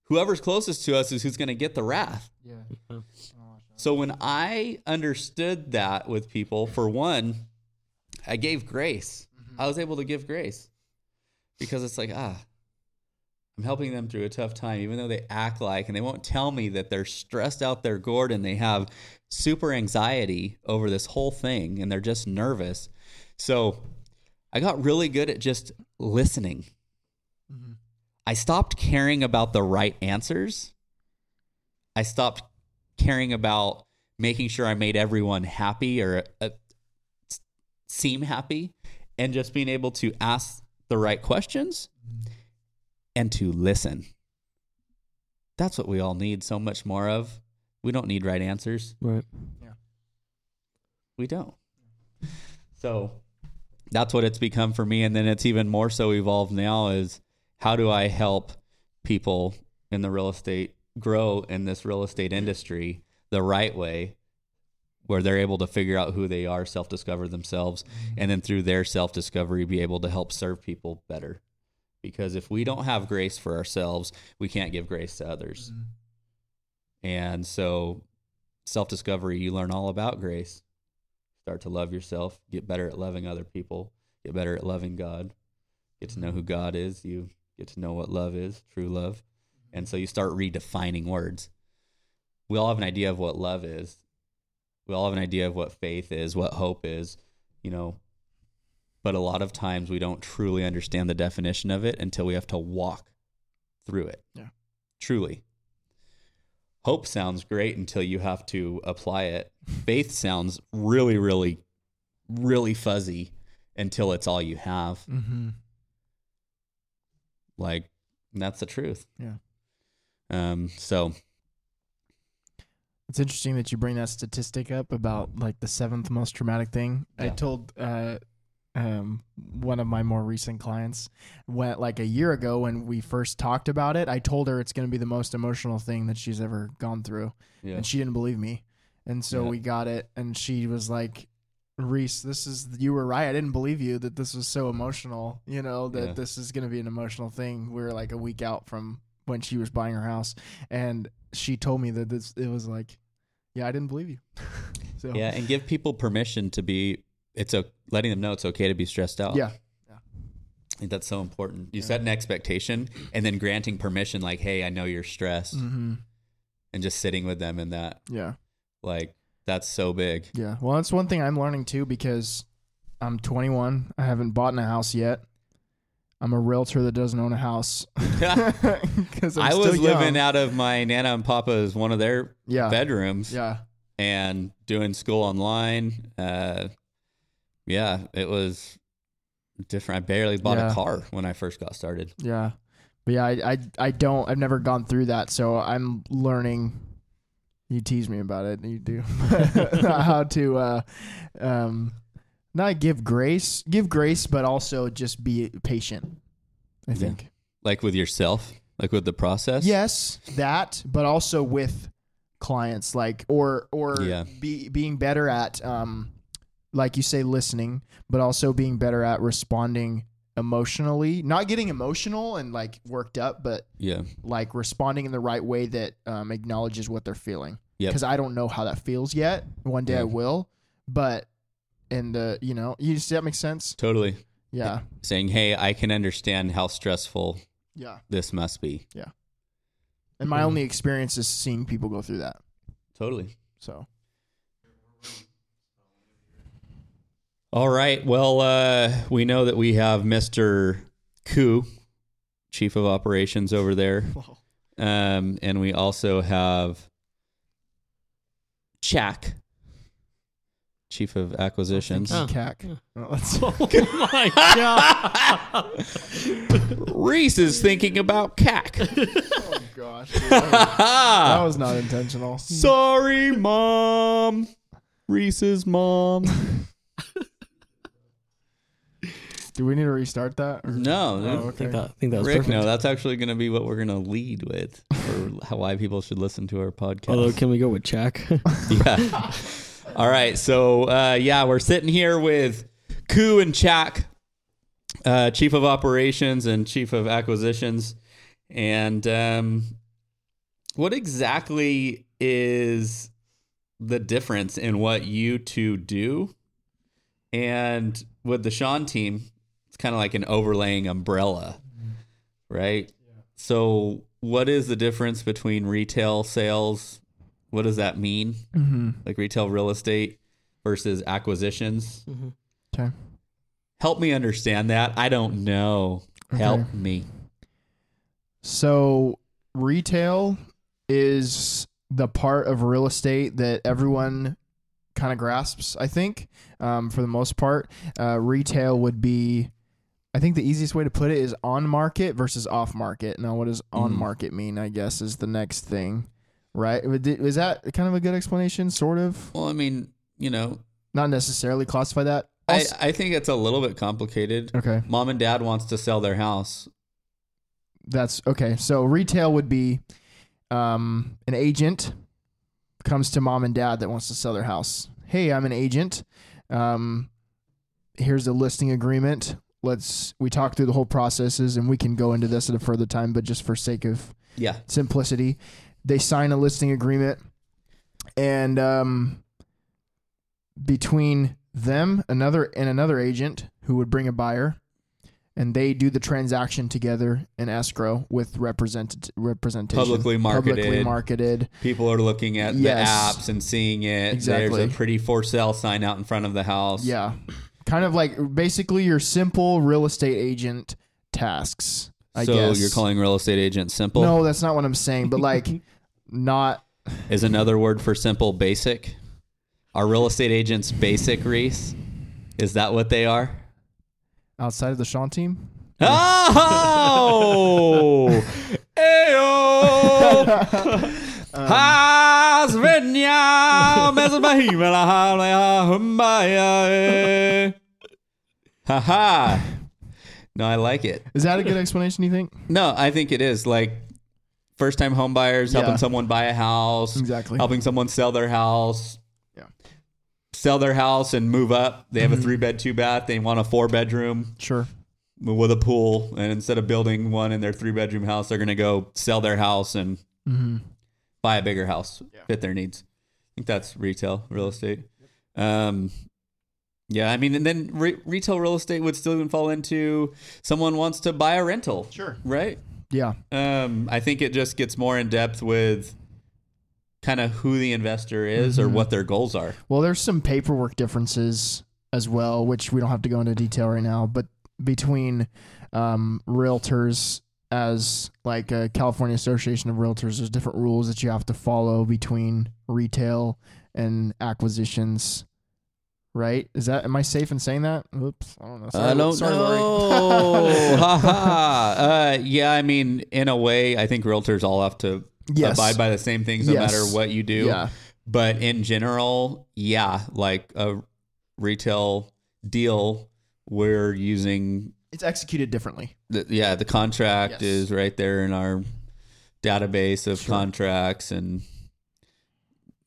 whoever's closest to us is who's going to get the wrath. Yeah. [LAUGHS] So when I understood that with people, for one, I gave grace. Mm-hmm. I was able to give grace because it's like, ah, I'm helping them through a tough time, even though they act like and they won't tell me that they're stressed out their gourd and they have super anxiety over this whole thing and they're just nervous. So I got really good at just listening. I stopped caring about the right answers. I stopped caring about making sure I made everyone happy or uh, seem happy and just being able to ask the right questions and to listen. That's what we all need so much more of. We don't need right answers. Right. Yeah. We don't. So that's what it's become for me. And then it's even more so evolved now is how do I help people in the real estate grow in this real estate industry the right way where they're able to figure out who they are, self discover themselves, mm-hmm. and then through their self discovery be able to help serve people better. Because if we don't have grace for ourselves, we can't give grace to others. Mm-hmm. And so self discovery, you learn all about grace. Start to love yourself, get better at loving other people, get better at loving God, get to know mm-hmm. who God is. You get to know what love is, true love. And so you start redefining words. We all have an idea of what love is. We all have an idea of what faith is, what hope is, you know. But a lot of times we don't truly understand the definition of it until we have to walk through it. Yeah. Truly hope sounds great until you have to apply it. Faith sounds really, really, really fuzzy until it's all you have. Mm-hmm. Like that's the truth. Yeah. Um. So It's interesting that you bring that statistic up about like the seventh most traumatic thing. I told uh, um, one of my more recent clients went like a year ago when we first talked about it. I told her it's going to be the most emotional thing that she's ever gone through, yeah, and she didn't believe me. And so Yeah. we got it, and she was like, "Reece, this is you were right. I didn't believe you that this was so emotional. You know that Yeah. this is going to be an emotional thing. We were like a week out from when she was buying her house, and she told me that this it was like, yeah, I didn't believe you. [LAUGHS] so yeah, and give people permission to be. It's a letting them know it's okay to be stressed out. yeah, I think that's so important. You Yeah. set an expectation and then granting permission, like, "Hey, I know you're stressed," mm-hmm. and just sitting with them in that. yeah, Like that's so big. yeah. Well, that's one thing I'm learning too because I'm 21. I haven't bought in a house yet. I'm a realtor that doesn't own a house. [LAUGHS] [LAUGHS] Because I was living out of my nana and papa's one of their Yeah, bedrooms yeah, and doing school online. Uh, yeah, it was different. I barely bought Yeah. a car when I first got started. yeah. But yeah, I, I, I don't. I've never gone through that, so I'm learning. You tease me about it. You do [LAUGHS] how to, uh, um, not give grace, give grace, but also just be patient. I Yeah. think. Like with yourself, like with the process. Yes, that, but also with clients, like or or Yeah. be being better at, um, like you say, listening, but also being better at responding emotionally, not getting emotional and like worked up, but Yeah. like responding in the right way that um, acknowledges what they're feeling. Yeah, Because I don't know how that feels yet. One day Yeah. I will, but in the you know, you see that makes sense. Totally. Yeah, Saying, hey, I can understand how stressful yeah. this must be. Yeah. And my only experience is seeing people go through that. Totally. So All right. Well, uh, we know that we have Mr. Koo, Chief of Operations over there. [LAUGHS] Um, and we also have Chak, Chief of oh, Acquisitions. Oh. CAC. [LAUGHS] Oh, that's- [LAUGHS] Oh my god. [LAUGHS] Reece is thinking about CAC. oh gosh, dude, that, was, that was not intentional. Sorry, Mom. Reece's mom. Do we need to restart that? or- No, Oh, no. I okay. think that I think that was Rick, perfect. no, that's actually going to be what we're going to lead with, or how why people should listen to our podcast. Although, can we go with Jack? yeah. All right. So, uh, yeah, we're sitting here with Koo and Chak, uh, Chief of Operations and Chief of Acquisitions. And um, what exactly is the difference in what you two do? And with the Shawn team, it's kind of like an overlaying umbrella, right? So, what is the difference between retail sales? What does that mean? Mm-hmm. Like retail real estate versus acquisitions? Mm-hmm. Okay. Help me understand that. I don't know. Help me. So retail is the part of real estate that everyone kind of grasps. I think, um, for the most part, uh, retail would be. I think the easiest way to put it is on market versus off market. Now, what does on Mhm. market mean? I guess is the next thing, right? Is that kind of a good explanation? Sort of, Well, I mean, you know, not necessarily classify that. I, Also- I think it's a little bit complicated. okay. Mom and dad wants to sell their house. That's okay. So retail would be um, an agent comes to mom and dad that wants to sell their house. Hey, I'm an agent. Um, here's a listing agreement. Let's we talk through the whole processes and we can go into this at a further time, but just for sake of Yeah. simplicity, they sign a listing agreement and um, between them, another and another agent who would bring a buyer, and they do the transaction together in escrow with represent representation. Publicly marketed. Publicly marketed. People are looking at Yes. the apps and seeing it. Exactly. There's a pretty for sale sign out in front of the house. Yeah. Kind of like basically your simple real estate agent tasks. I so guess. you're calling real estate agent simple? No, that's not what I'm saying, but like [LAUGHS] not Is another word for simple basic? Are real estate agents basic, Reece? Is that what they are? outside of the Shawn team. Oh! [LAUGHS] [LAUGHS] Hasvenya mezbahimela halea humbaya, eh. Ha ha. No, I like it. Is that a good explanation, you think? No, I think it is like first time home buyers helping Yeah. someone buy a house, Exactly. helping someone sell their house. Yeah. Sell their house and move up. They have Mhm. a three bed, two bath. They want a four bedroom Sure. with a pool. And instead of building one in their three bedroom house, they're going to go sell their house and Mm-hmm. buy a bigger house, Yeah. fit their needs. I think that's retail real estate. Um, yeah, I mean, and then re- retail real estate would still even fall into someone wants to buy a rental, Sure. right? Yeah. Um, I think it just gets more in depth with kind of who the investor is or Mhm. what their goals are. Well, there's some paperwork differences as well, which we don't have to go into detail right now, but between um, realtors as like a California Association of Realtors, there's different rules that you have to follow between retail and acquisitions. Right? Is that am I safe in saying that? Oops, I don't know. Sorry, I don't sorry, know. [LAUGHS] ha ha. [LAUGHS] Uh, yeah, I mean, in a way, I think realtors all have to yes. abide by the same things no Yes. matter what you do. Yeah. But in general, yeah, like a retail deal, we're using It's executed differently. the, yeah, the contract Yes. is right there in our database of Sure. contracts and in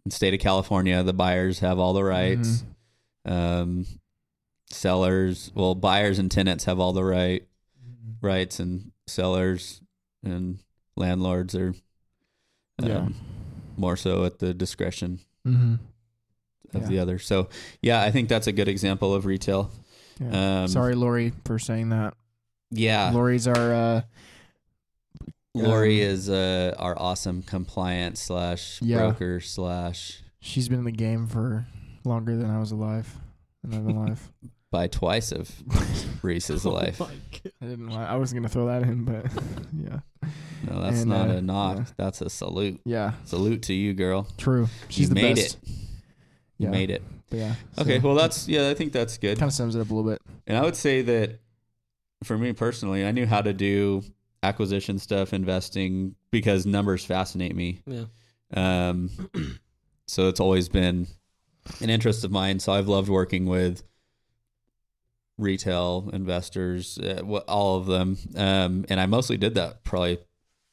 the state of California, the buyers have all the rights. Mhm. Um, sellers, well, buyers and tenants have all the right rights, and sellers and landlords are um, Yeah. more so at the discretion Mm-hmm. of Yeah. the other. So, yeah, I think that's a good example of retail. Yeah. Um, Sorry, Lori, for saying that. Yeah, Lori's our uh, Lori um, is uh, our awesome compliance slash broker slash She's been in the game for longer than I was alive. And I've been alive. by twice of [LAUGHS] Reece's Oh life. I didn't. I was gonna throw that in, but [LAUGHS] yeah, No, that's And, not uh, a knock. yeah. That's a salute. yeah, Salute to you, girl. true. She's you the made best. it. You Yeah. made it. But yeah. Okay, well that's yeah, I think that's good. kind of sums it up a little bit. And I would say that for me personally, I knew how to do acquisition stuff, investing because numbers fascinate me. Yeah. Um, [CLEARS THROAT] so it's always been an interest of mine. So I've loved working with retail investors, uh, all of them. Um, and I mostly did that probably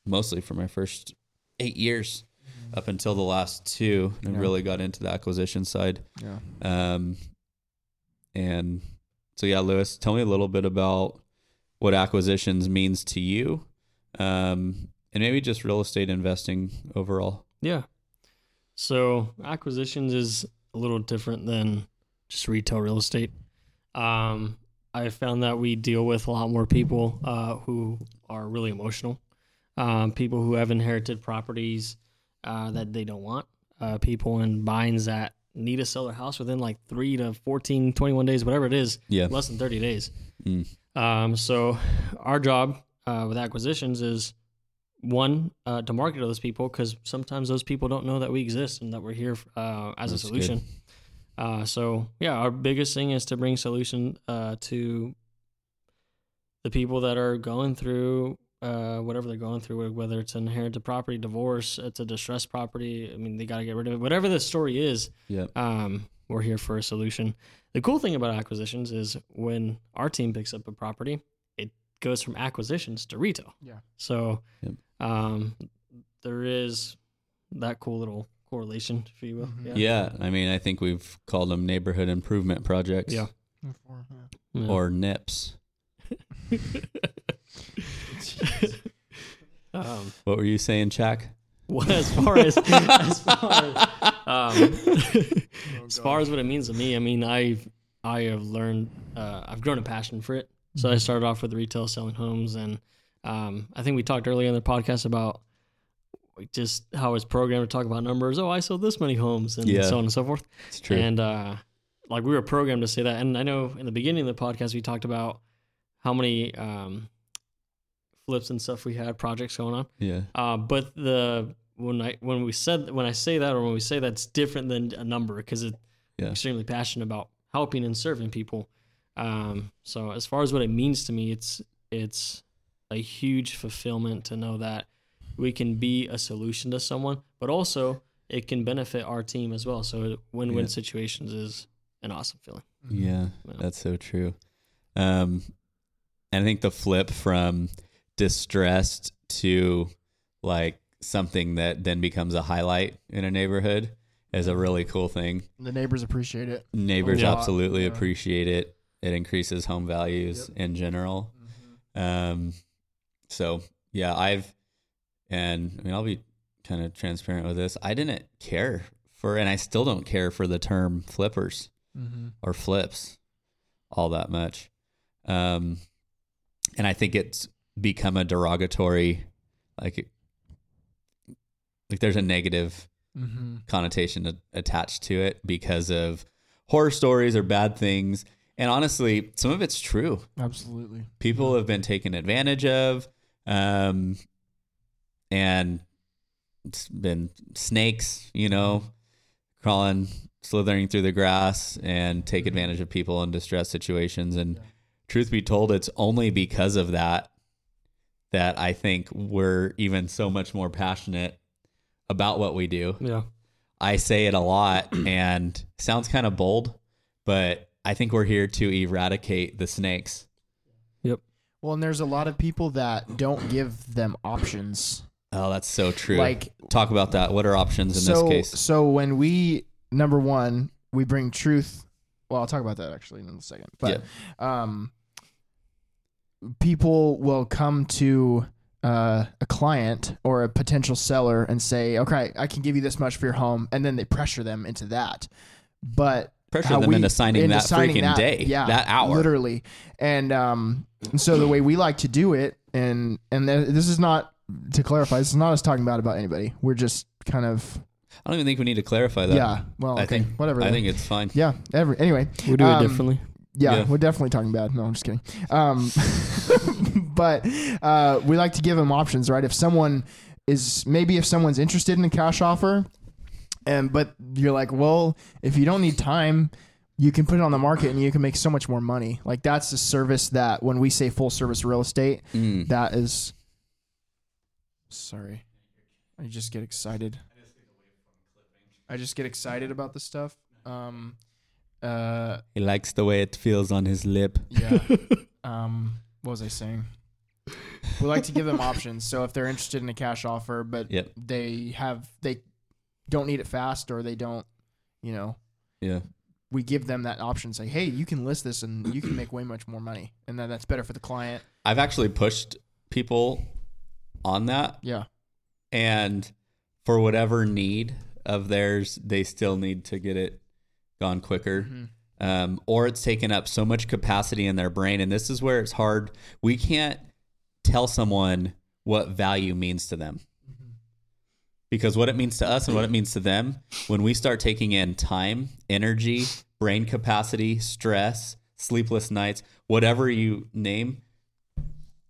mostly for my first eight years up until the last two. And Yeah. really got into the acquisition side. Yeah. Um, and so yeah, Luis, tell me a little bit about what acquisitions means to you, um, and maybe just real estate investing overall. Yeah. So acquisitions is a little different than just retail real estate. Um, I found that we deal with a lot more people uh, who are really emotional, um, people who have inherited properties uh, that they don't want, uh, people in binds that need to sell their house within like three to 14, 21 days, whatever it is, Yeah. less than 30 days. Mm. Um, so our job uh, with acquisitions is one uh, to market to those people because sometimes those people don't know that we exist and that we're here uh, as That's a solution. Uh, so yeah, our biggest thing is to bring solution uh, to the people that are going through uh, whatever they're going through, whether it's an inherited property, divorce, it's a distressed property. I mean, they got to get rid of it. Whatever the story is, Yep. um, we're here for a solution. The cool thing about acquisitions is when our team picks up a property, it goes from acquisitions to retail. Yeah. So Yep. Um, there is that cool little correlation, if you will. Mhm. Yeah. I mean, I think we've called them neighborhood improvement projects. Yeah. Yeah. Or NIPS. [LAUGHS] um, What were you saying, Chuck? well, as far as [LAUGHS] as far as, um, [LAUGHS] as far as what it means to me, I mean, I've I have learned, uh, I've grown a passion for it. So I started off with retail, selling homes, and um, I think we talked earlier in the podcast about just how it's programmed to talk about numbers. Oh, I sold this many homes, and Yeah. so on and so forth. It's true. And uh, like we were programmed to say that. And I know in the beginning of the podcast we talked about how many um, flips and stuff we had, projects going on. yeah. Uh, but the when I when we said when I say that or when we say that's different than a number because it, Yeah. Extremely passionate about helping and serving people. Um, so as far as what it means to me, it's it's a huge fulfillment to know that we can be a solution to someone, but also it can benefit our team as well. So win-win Yeah. situations is an awesome feeling. Yeah, Yeah. that's so true. Um, and I think the flip from distressed to like something that then becomes a highlight in a neighborhood is a really cool thing. The neighbors appreciate it. Neighbors absolutely yeah. appreciate it. It increases home values in general. Um, so yeah, I've, and I mean, I'll be kind of transparent with this. I didn't care for, and I still don't care for the term flippers Mm-hmm. or flips all that much. Um, and I think it's become a derogatory, like, like there's a negative Mm-hmm. connotation a- attached to it because of horror stories or bad things. And honestly, some of it's true. Absolutely. People have been taken advantage of, um, and it's been snakes, you know, crawling, slithering through the grass and take advantage of people in distress situations. And truth be told, it's only because of that that I think we're even so much more passionate about what we do. Yeah. I say it a lot and sounds kind of bold, but I think we're here to eradicate the snakes. Well, and there's a lot of people that don't give them options. Oh, that's so true. Like talk about that. What are options in so, this case? so when we number one, we bring truth. Well, I'll talk about that actually in a second. But um, people will come to uh, a client or a potential seller and say, "Okay, I can give you this much for your home," and then they pressure them into that. But Pressure them we- into signing into that signing freaking that- day, yeah, that hour. literally. And um, and so the way we like to do it, and and th- this is not to clarify, this is not us talking bad about anybody. We're just kind of I don't even think we need to clarify that. yeah. Well, I think whatever. I then. think it's fine. yeah. Every anyway, We do Um, it differently. yeah, Yeah. we're definitely talking bad. No, I'm just kidding. Um, [LAUGHS] but uh, we like to give them options, right? If someone is maybe if someone's interested in a cash offer, and but you're like, well, if you don't need time, you can put it on the market and you can make so much more money. Like that's the service that when we say full service real estate, Mm. that is. Sorry, I just get excited. I just get excited about the stuff. Um, uh, He likes the way it feels on his lip. yeah. [LAUGHS] um, what was I saying? We like to give them options. So if they're interested in a cash offer, but Yep. they have they don't need it fast or they don't, you know, Yeah. We give them that option. Say, hey, you can list this and you can make way much more money, and then that's better for the client. I've actually pushed people on that Yeah. and for whatever need of theirs, they still need to get it gone quicker. Mhm. um, or it's taken up so much capacity in their brain. And this is where it's hard. We can't tell someone what value means to them because what it means to us and what it means to them when we start taking in time, energy, brain capacity, stress, sleepless nights, whatever you name,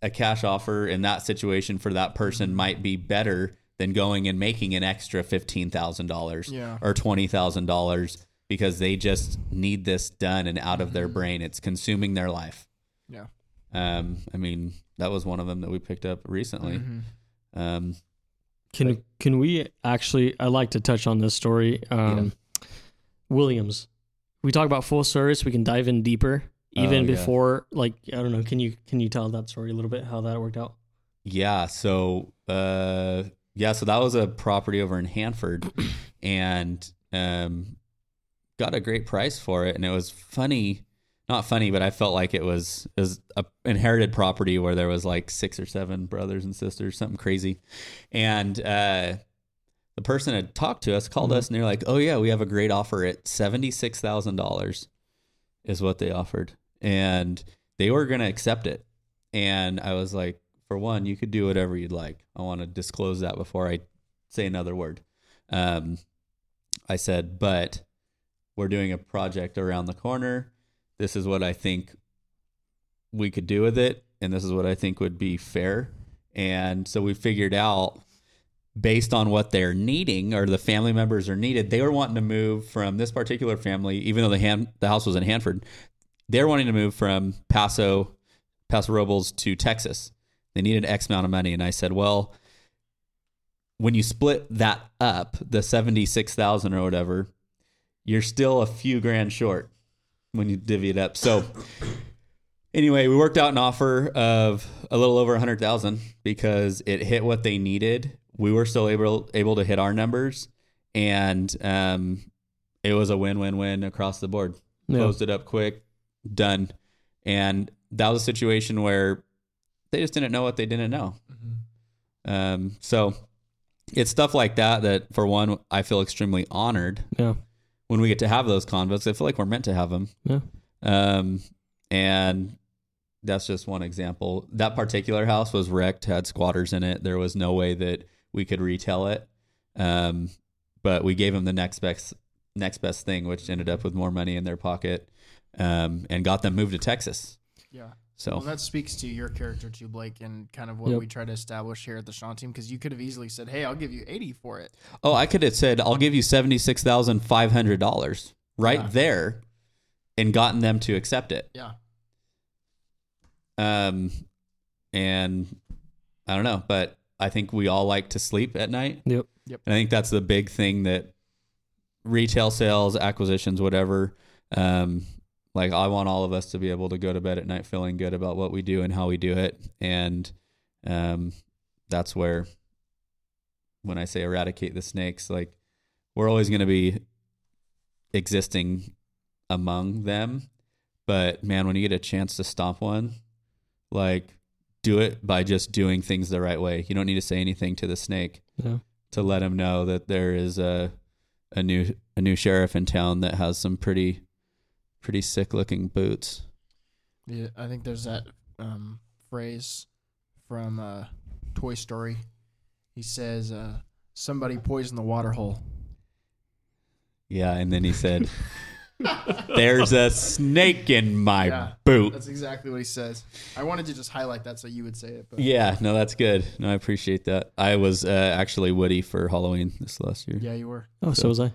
a cash offer in that situation for that person might be better than going and making an extra $15,000 Yeah. or $20,000 because they just need this done and out of their Mm-hmm. brain. It's consuming their life. Yeah. Um, I mean, that was one of them that we picked up recently. Mm-hmm. Um, Can can we actually? I'd like to touch on this story. Um, Williams. We talk about full service. We can dive in deeper, even Oh, yeah. before. Like I don't know. Can you can you tell that story a little bit? How that worked out? Yeah. So, uh, yeah. So that was a property over in Hanford, [CLEARS THROAT] and um, got a great price for it. And it was funny, not funny, but I felt like it was was a inherited property where there was like six or seven brothers and sisters, something crazy, and uh, the person had talked to us, called Mhm. us, and they're like, "Oh yeah, we have a great offer at seventy six thousand dollars, is what they offered," and they were gonna accept it. And I was like, for one, you could do whatever you'd like. I want to disclose that before I say another word. Um, I said, but we're doing a project around the corner. This is what I think we could do with it. And this is what I think would be fair. And so we figured out based on what they're needing or the family members are needed, they were wanting to move from this particular family, even though the the house was in Hanford, they're wanting to move from Paso, Paso Robles to Texas. They needed X amount of money. And I said, well, when you split that up, the 76,000 or whatever, you're still a few grand short when you divvy it up. So anyway, we worked out an offer of a little over a 100,000 because it hit what they needed. We were still able able to hit our numbers and um it was a win-win-win across the board. Yeah. Closed it up quick, done. And that was a situation where they just didn't know what they didn't know. Um, so it's stuff like that that, for one, I feel extremely honored Yeah. when we get to have those convos. I feel like we're meant to have them. Yeah. Um, and that's just one example. That particular house was wrecked, had squatters in it. There was no way that we could retell it. Um, but we gave them the next best next best thing, which ended up with more money in their pocket, um, and got them moved to Texas. Yeah. So Well, that speaks to your character too, Blake, and kind of what Yep. we try to establish here at the Shawn team. Because you could have easily said, "Hey, I'll give you eighty for it." Oh, I could have said, I'll give you $76,500 right Yeah. there and gotten them to accept it. Yeah. Um, and I don't know, but I think we all like to sleep at night. Yep. Yep. And I think that's the big thing that retail sales, acquisitions, whatever, um, like I want all of us to be able to go to bed at night feeling good about what we do and how we do it. And um, that's where when I say eradicate the snakes, like we're always going to be existing among them. But man, when you get a chance to stomp one, like do it by just doing things the right way. You don't need to say anything to the snake Yeah. to let him know that there is a a new a new sheriff in town that has some pretty pretty sick looking boots. Yeah, I think there's that um, phrase from uh, Toy Story. He says, uh, "Somebody poisoned the water hole." Yeah, and then he said, [LAUGHS] "There's a snake in my Yeah. boot." That's exactly what he says. I wanted to just highlight that so you would say it. But Yeah, no, that's good. No, I appreciate that. I was uh, actually Woody for Halloween this last year. yeah, you were. Oh, so was I.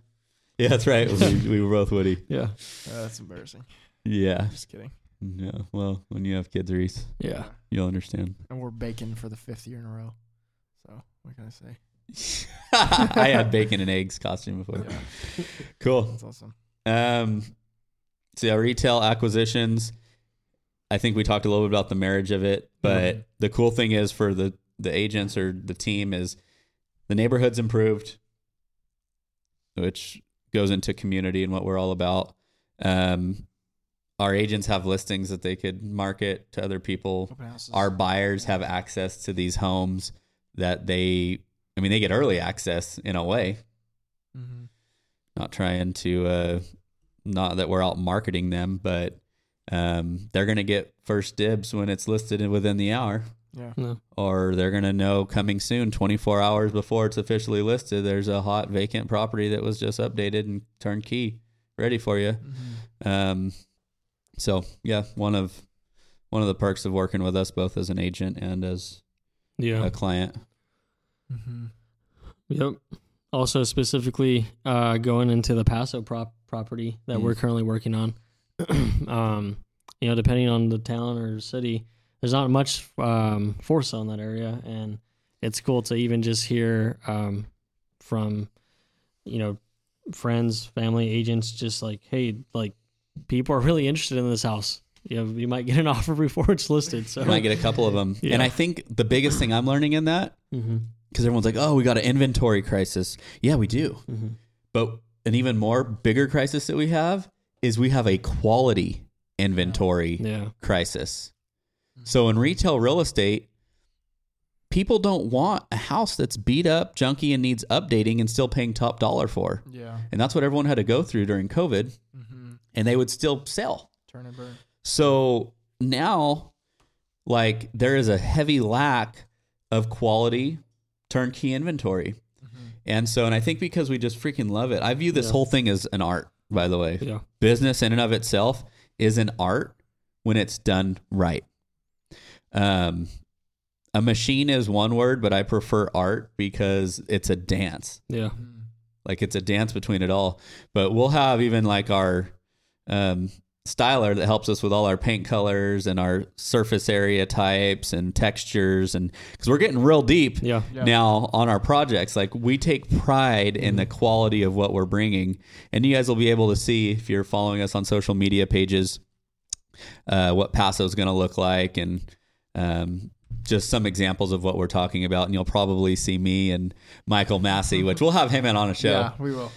Yeah, that's right. we, we were both Woody. [LAUGHS] Yeah. Uh, that's embarrassing. Yeah. Just kidding. Yeah. Well, when you have kids, Reece, Yeah. you'll understand. And we're bacon for the fifth year in a row. So what can I say? [LAUGHS] I had bacon and eggs costume before. Yeah, Cool. that's awesome. Um, so yeah, retail acquisitions. I think we talked a little bit about the marriage of it, but Mhm. the cool thing is for the the agents or the team is the neighborhood's improved, which goes into community and what we're all about. Um, our agents have listings that they could market to other people. Our buyers have access to these homes that they, I mean, they get early access in a way hmm not trying to uh, not that we're out marketing them, but um, they're gonna get first dibs when it's listed within the hour, Yeah. No. or they're gonna know coming soon, 24 hours before it's officially listed. There's a hot vacant property that was just updated and turnkey, ready for you. Um, so yeah, one of one of the perks of working with us both as an agent and as Yeah. a client. Mm-hmm. Yep. Also, specifically uh, going into the Paso prop property that Mm. we're currently working on. [CLEARS THROAT] um, you know, depending on the town or city, there's not much um, for sale in that area, and it's cool to even just hear um, from, you know, friends, family, agents, just like, hey, like people are really interested in this house. You know, you might get an [LAUGHS] offer before it's listed. So, You might get a couple of them, Yeah. and I think the biggest thing I'm learning in that because everyone's like, "Oh, we got an inventory crisis." Yeah, we do. hmm But an even more bigger crisis that we have is we have a quality inventory yeah, crisis. So in retail real estate, people don't want a house that's beat up, junky, and needs updating and still paying top dollar for. Yeah. And that's what everyone had to go through during COVID, Mm-hmm. and they would still sell. Turn and burn. So now, like, there is a heavy lack of quality turnkey inventory. And so, and I think because we just freaking love it, I view this Yeah. whole thing as an art, by the way. yeah, Business in and of itself is an art when it's done right. Um, a machine is one word, but I prefer art because it's a dance. yeah, Like it's a dance between it all. But we'll have even like our um, styler that helps us with all our paint colors and our surface area types and textures, and because we're getting real deep yeah, Yeah. now on our projects. Like we take pride in the quality of what we're bringing, and you guys will be able to see if you're following us on social media pages uh, what Paso is going to look like and. Um, just some examples of what we're talking about, and you'll probably see me and Michael Massey, which we'll have him in on a show Yeah, we will.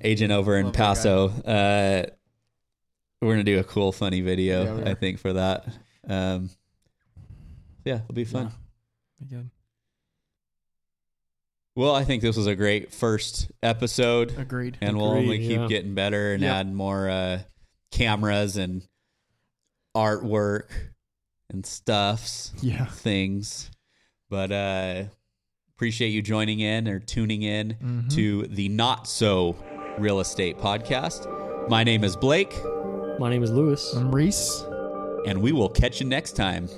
agent over in Love that guy. Paso. We're gonna do a cool, funny video, Yeah, I think, for that. Um, yeah, it'll be fun. Be Good. Well, I think this was a great first episode, Agreed. and we'll only keep yeah. getting better and Yep. add more uh, cameras and artwork and stuffs, Yeah. things. But uh, appreciate you joining in or tuning in Mhm. to the Not So Real Estate Podcast. My name is Blake. My name is Luis. I'm Reece. and we will catch you next time.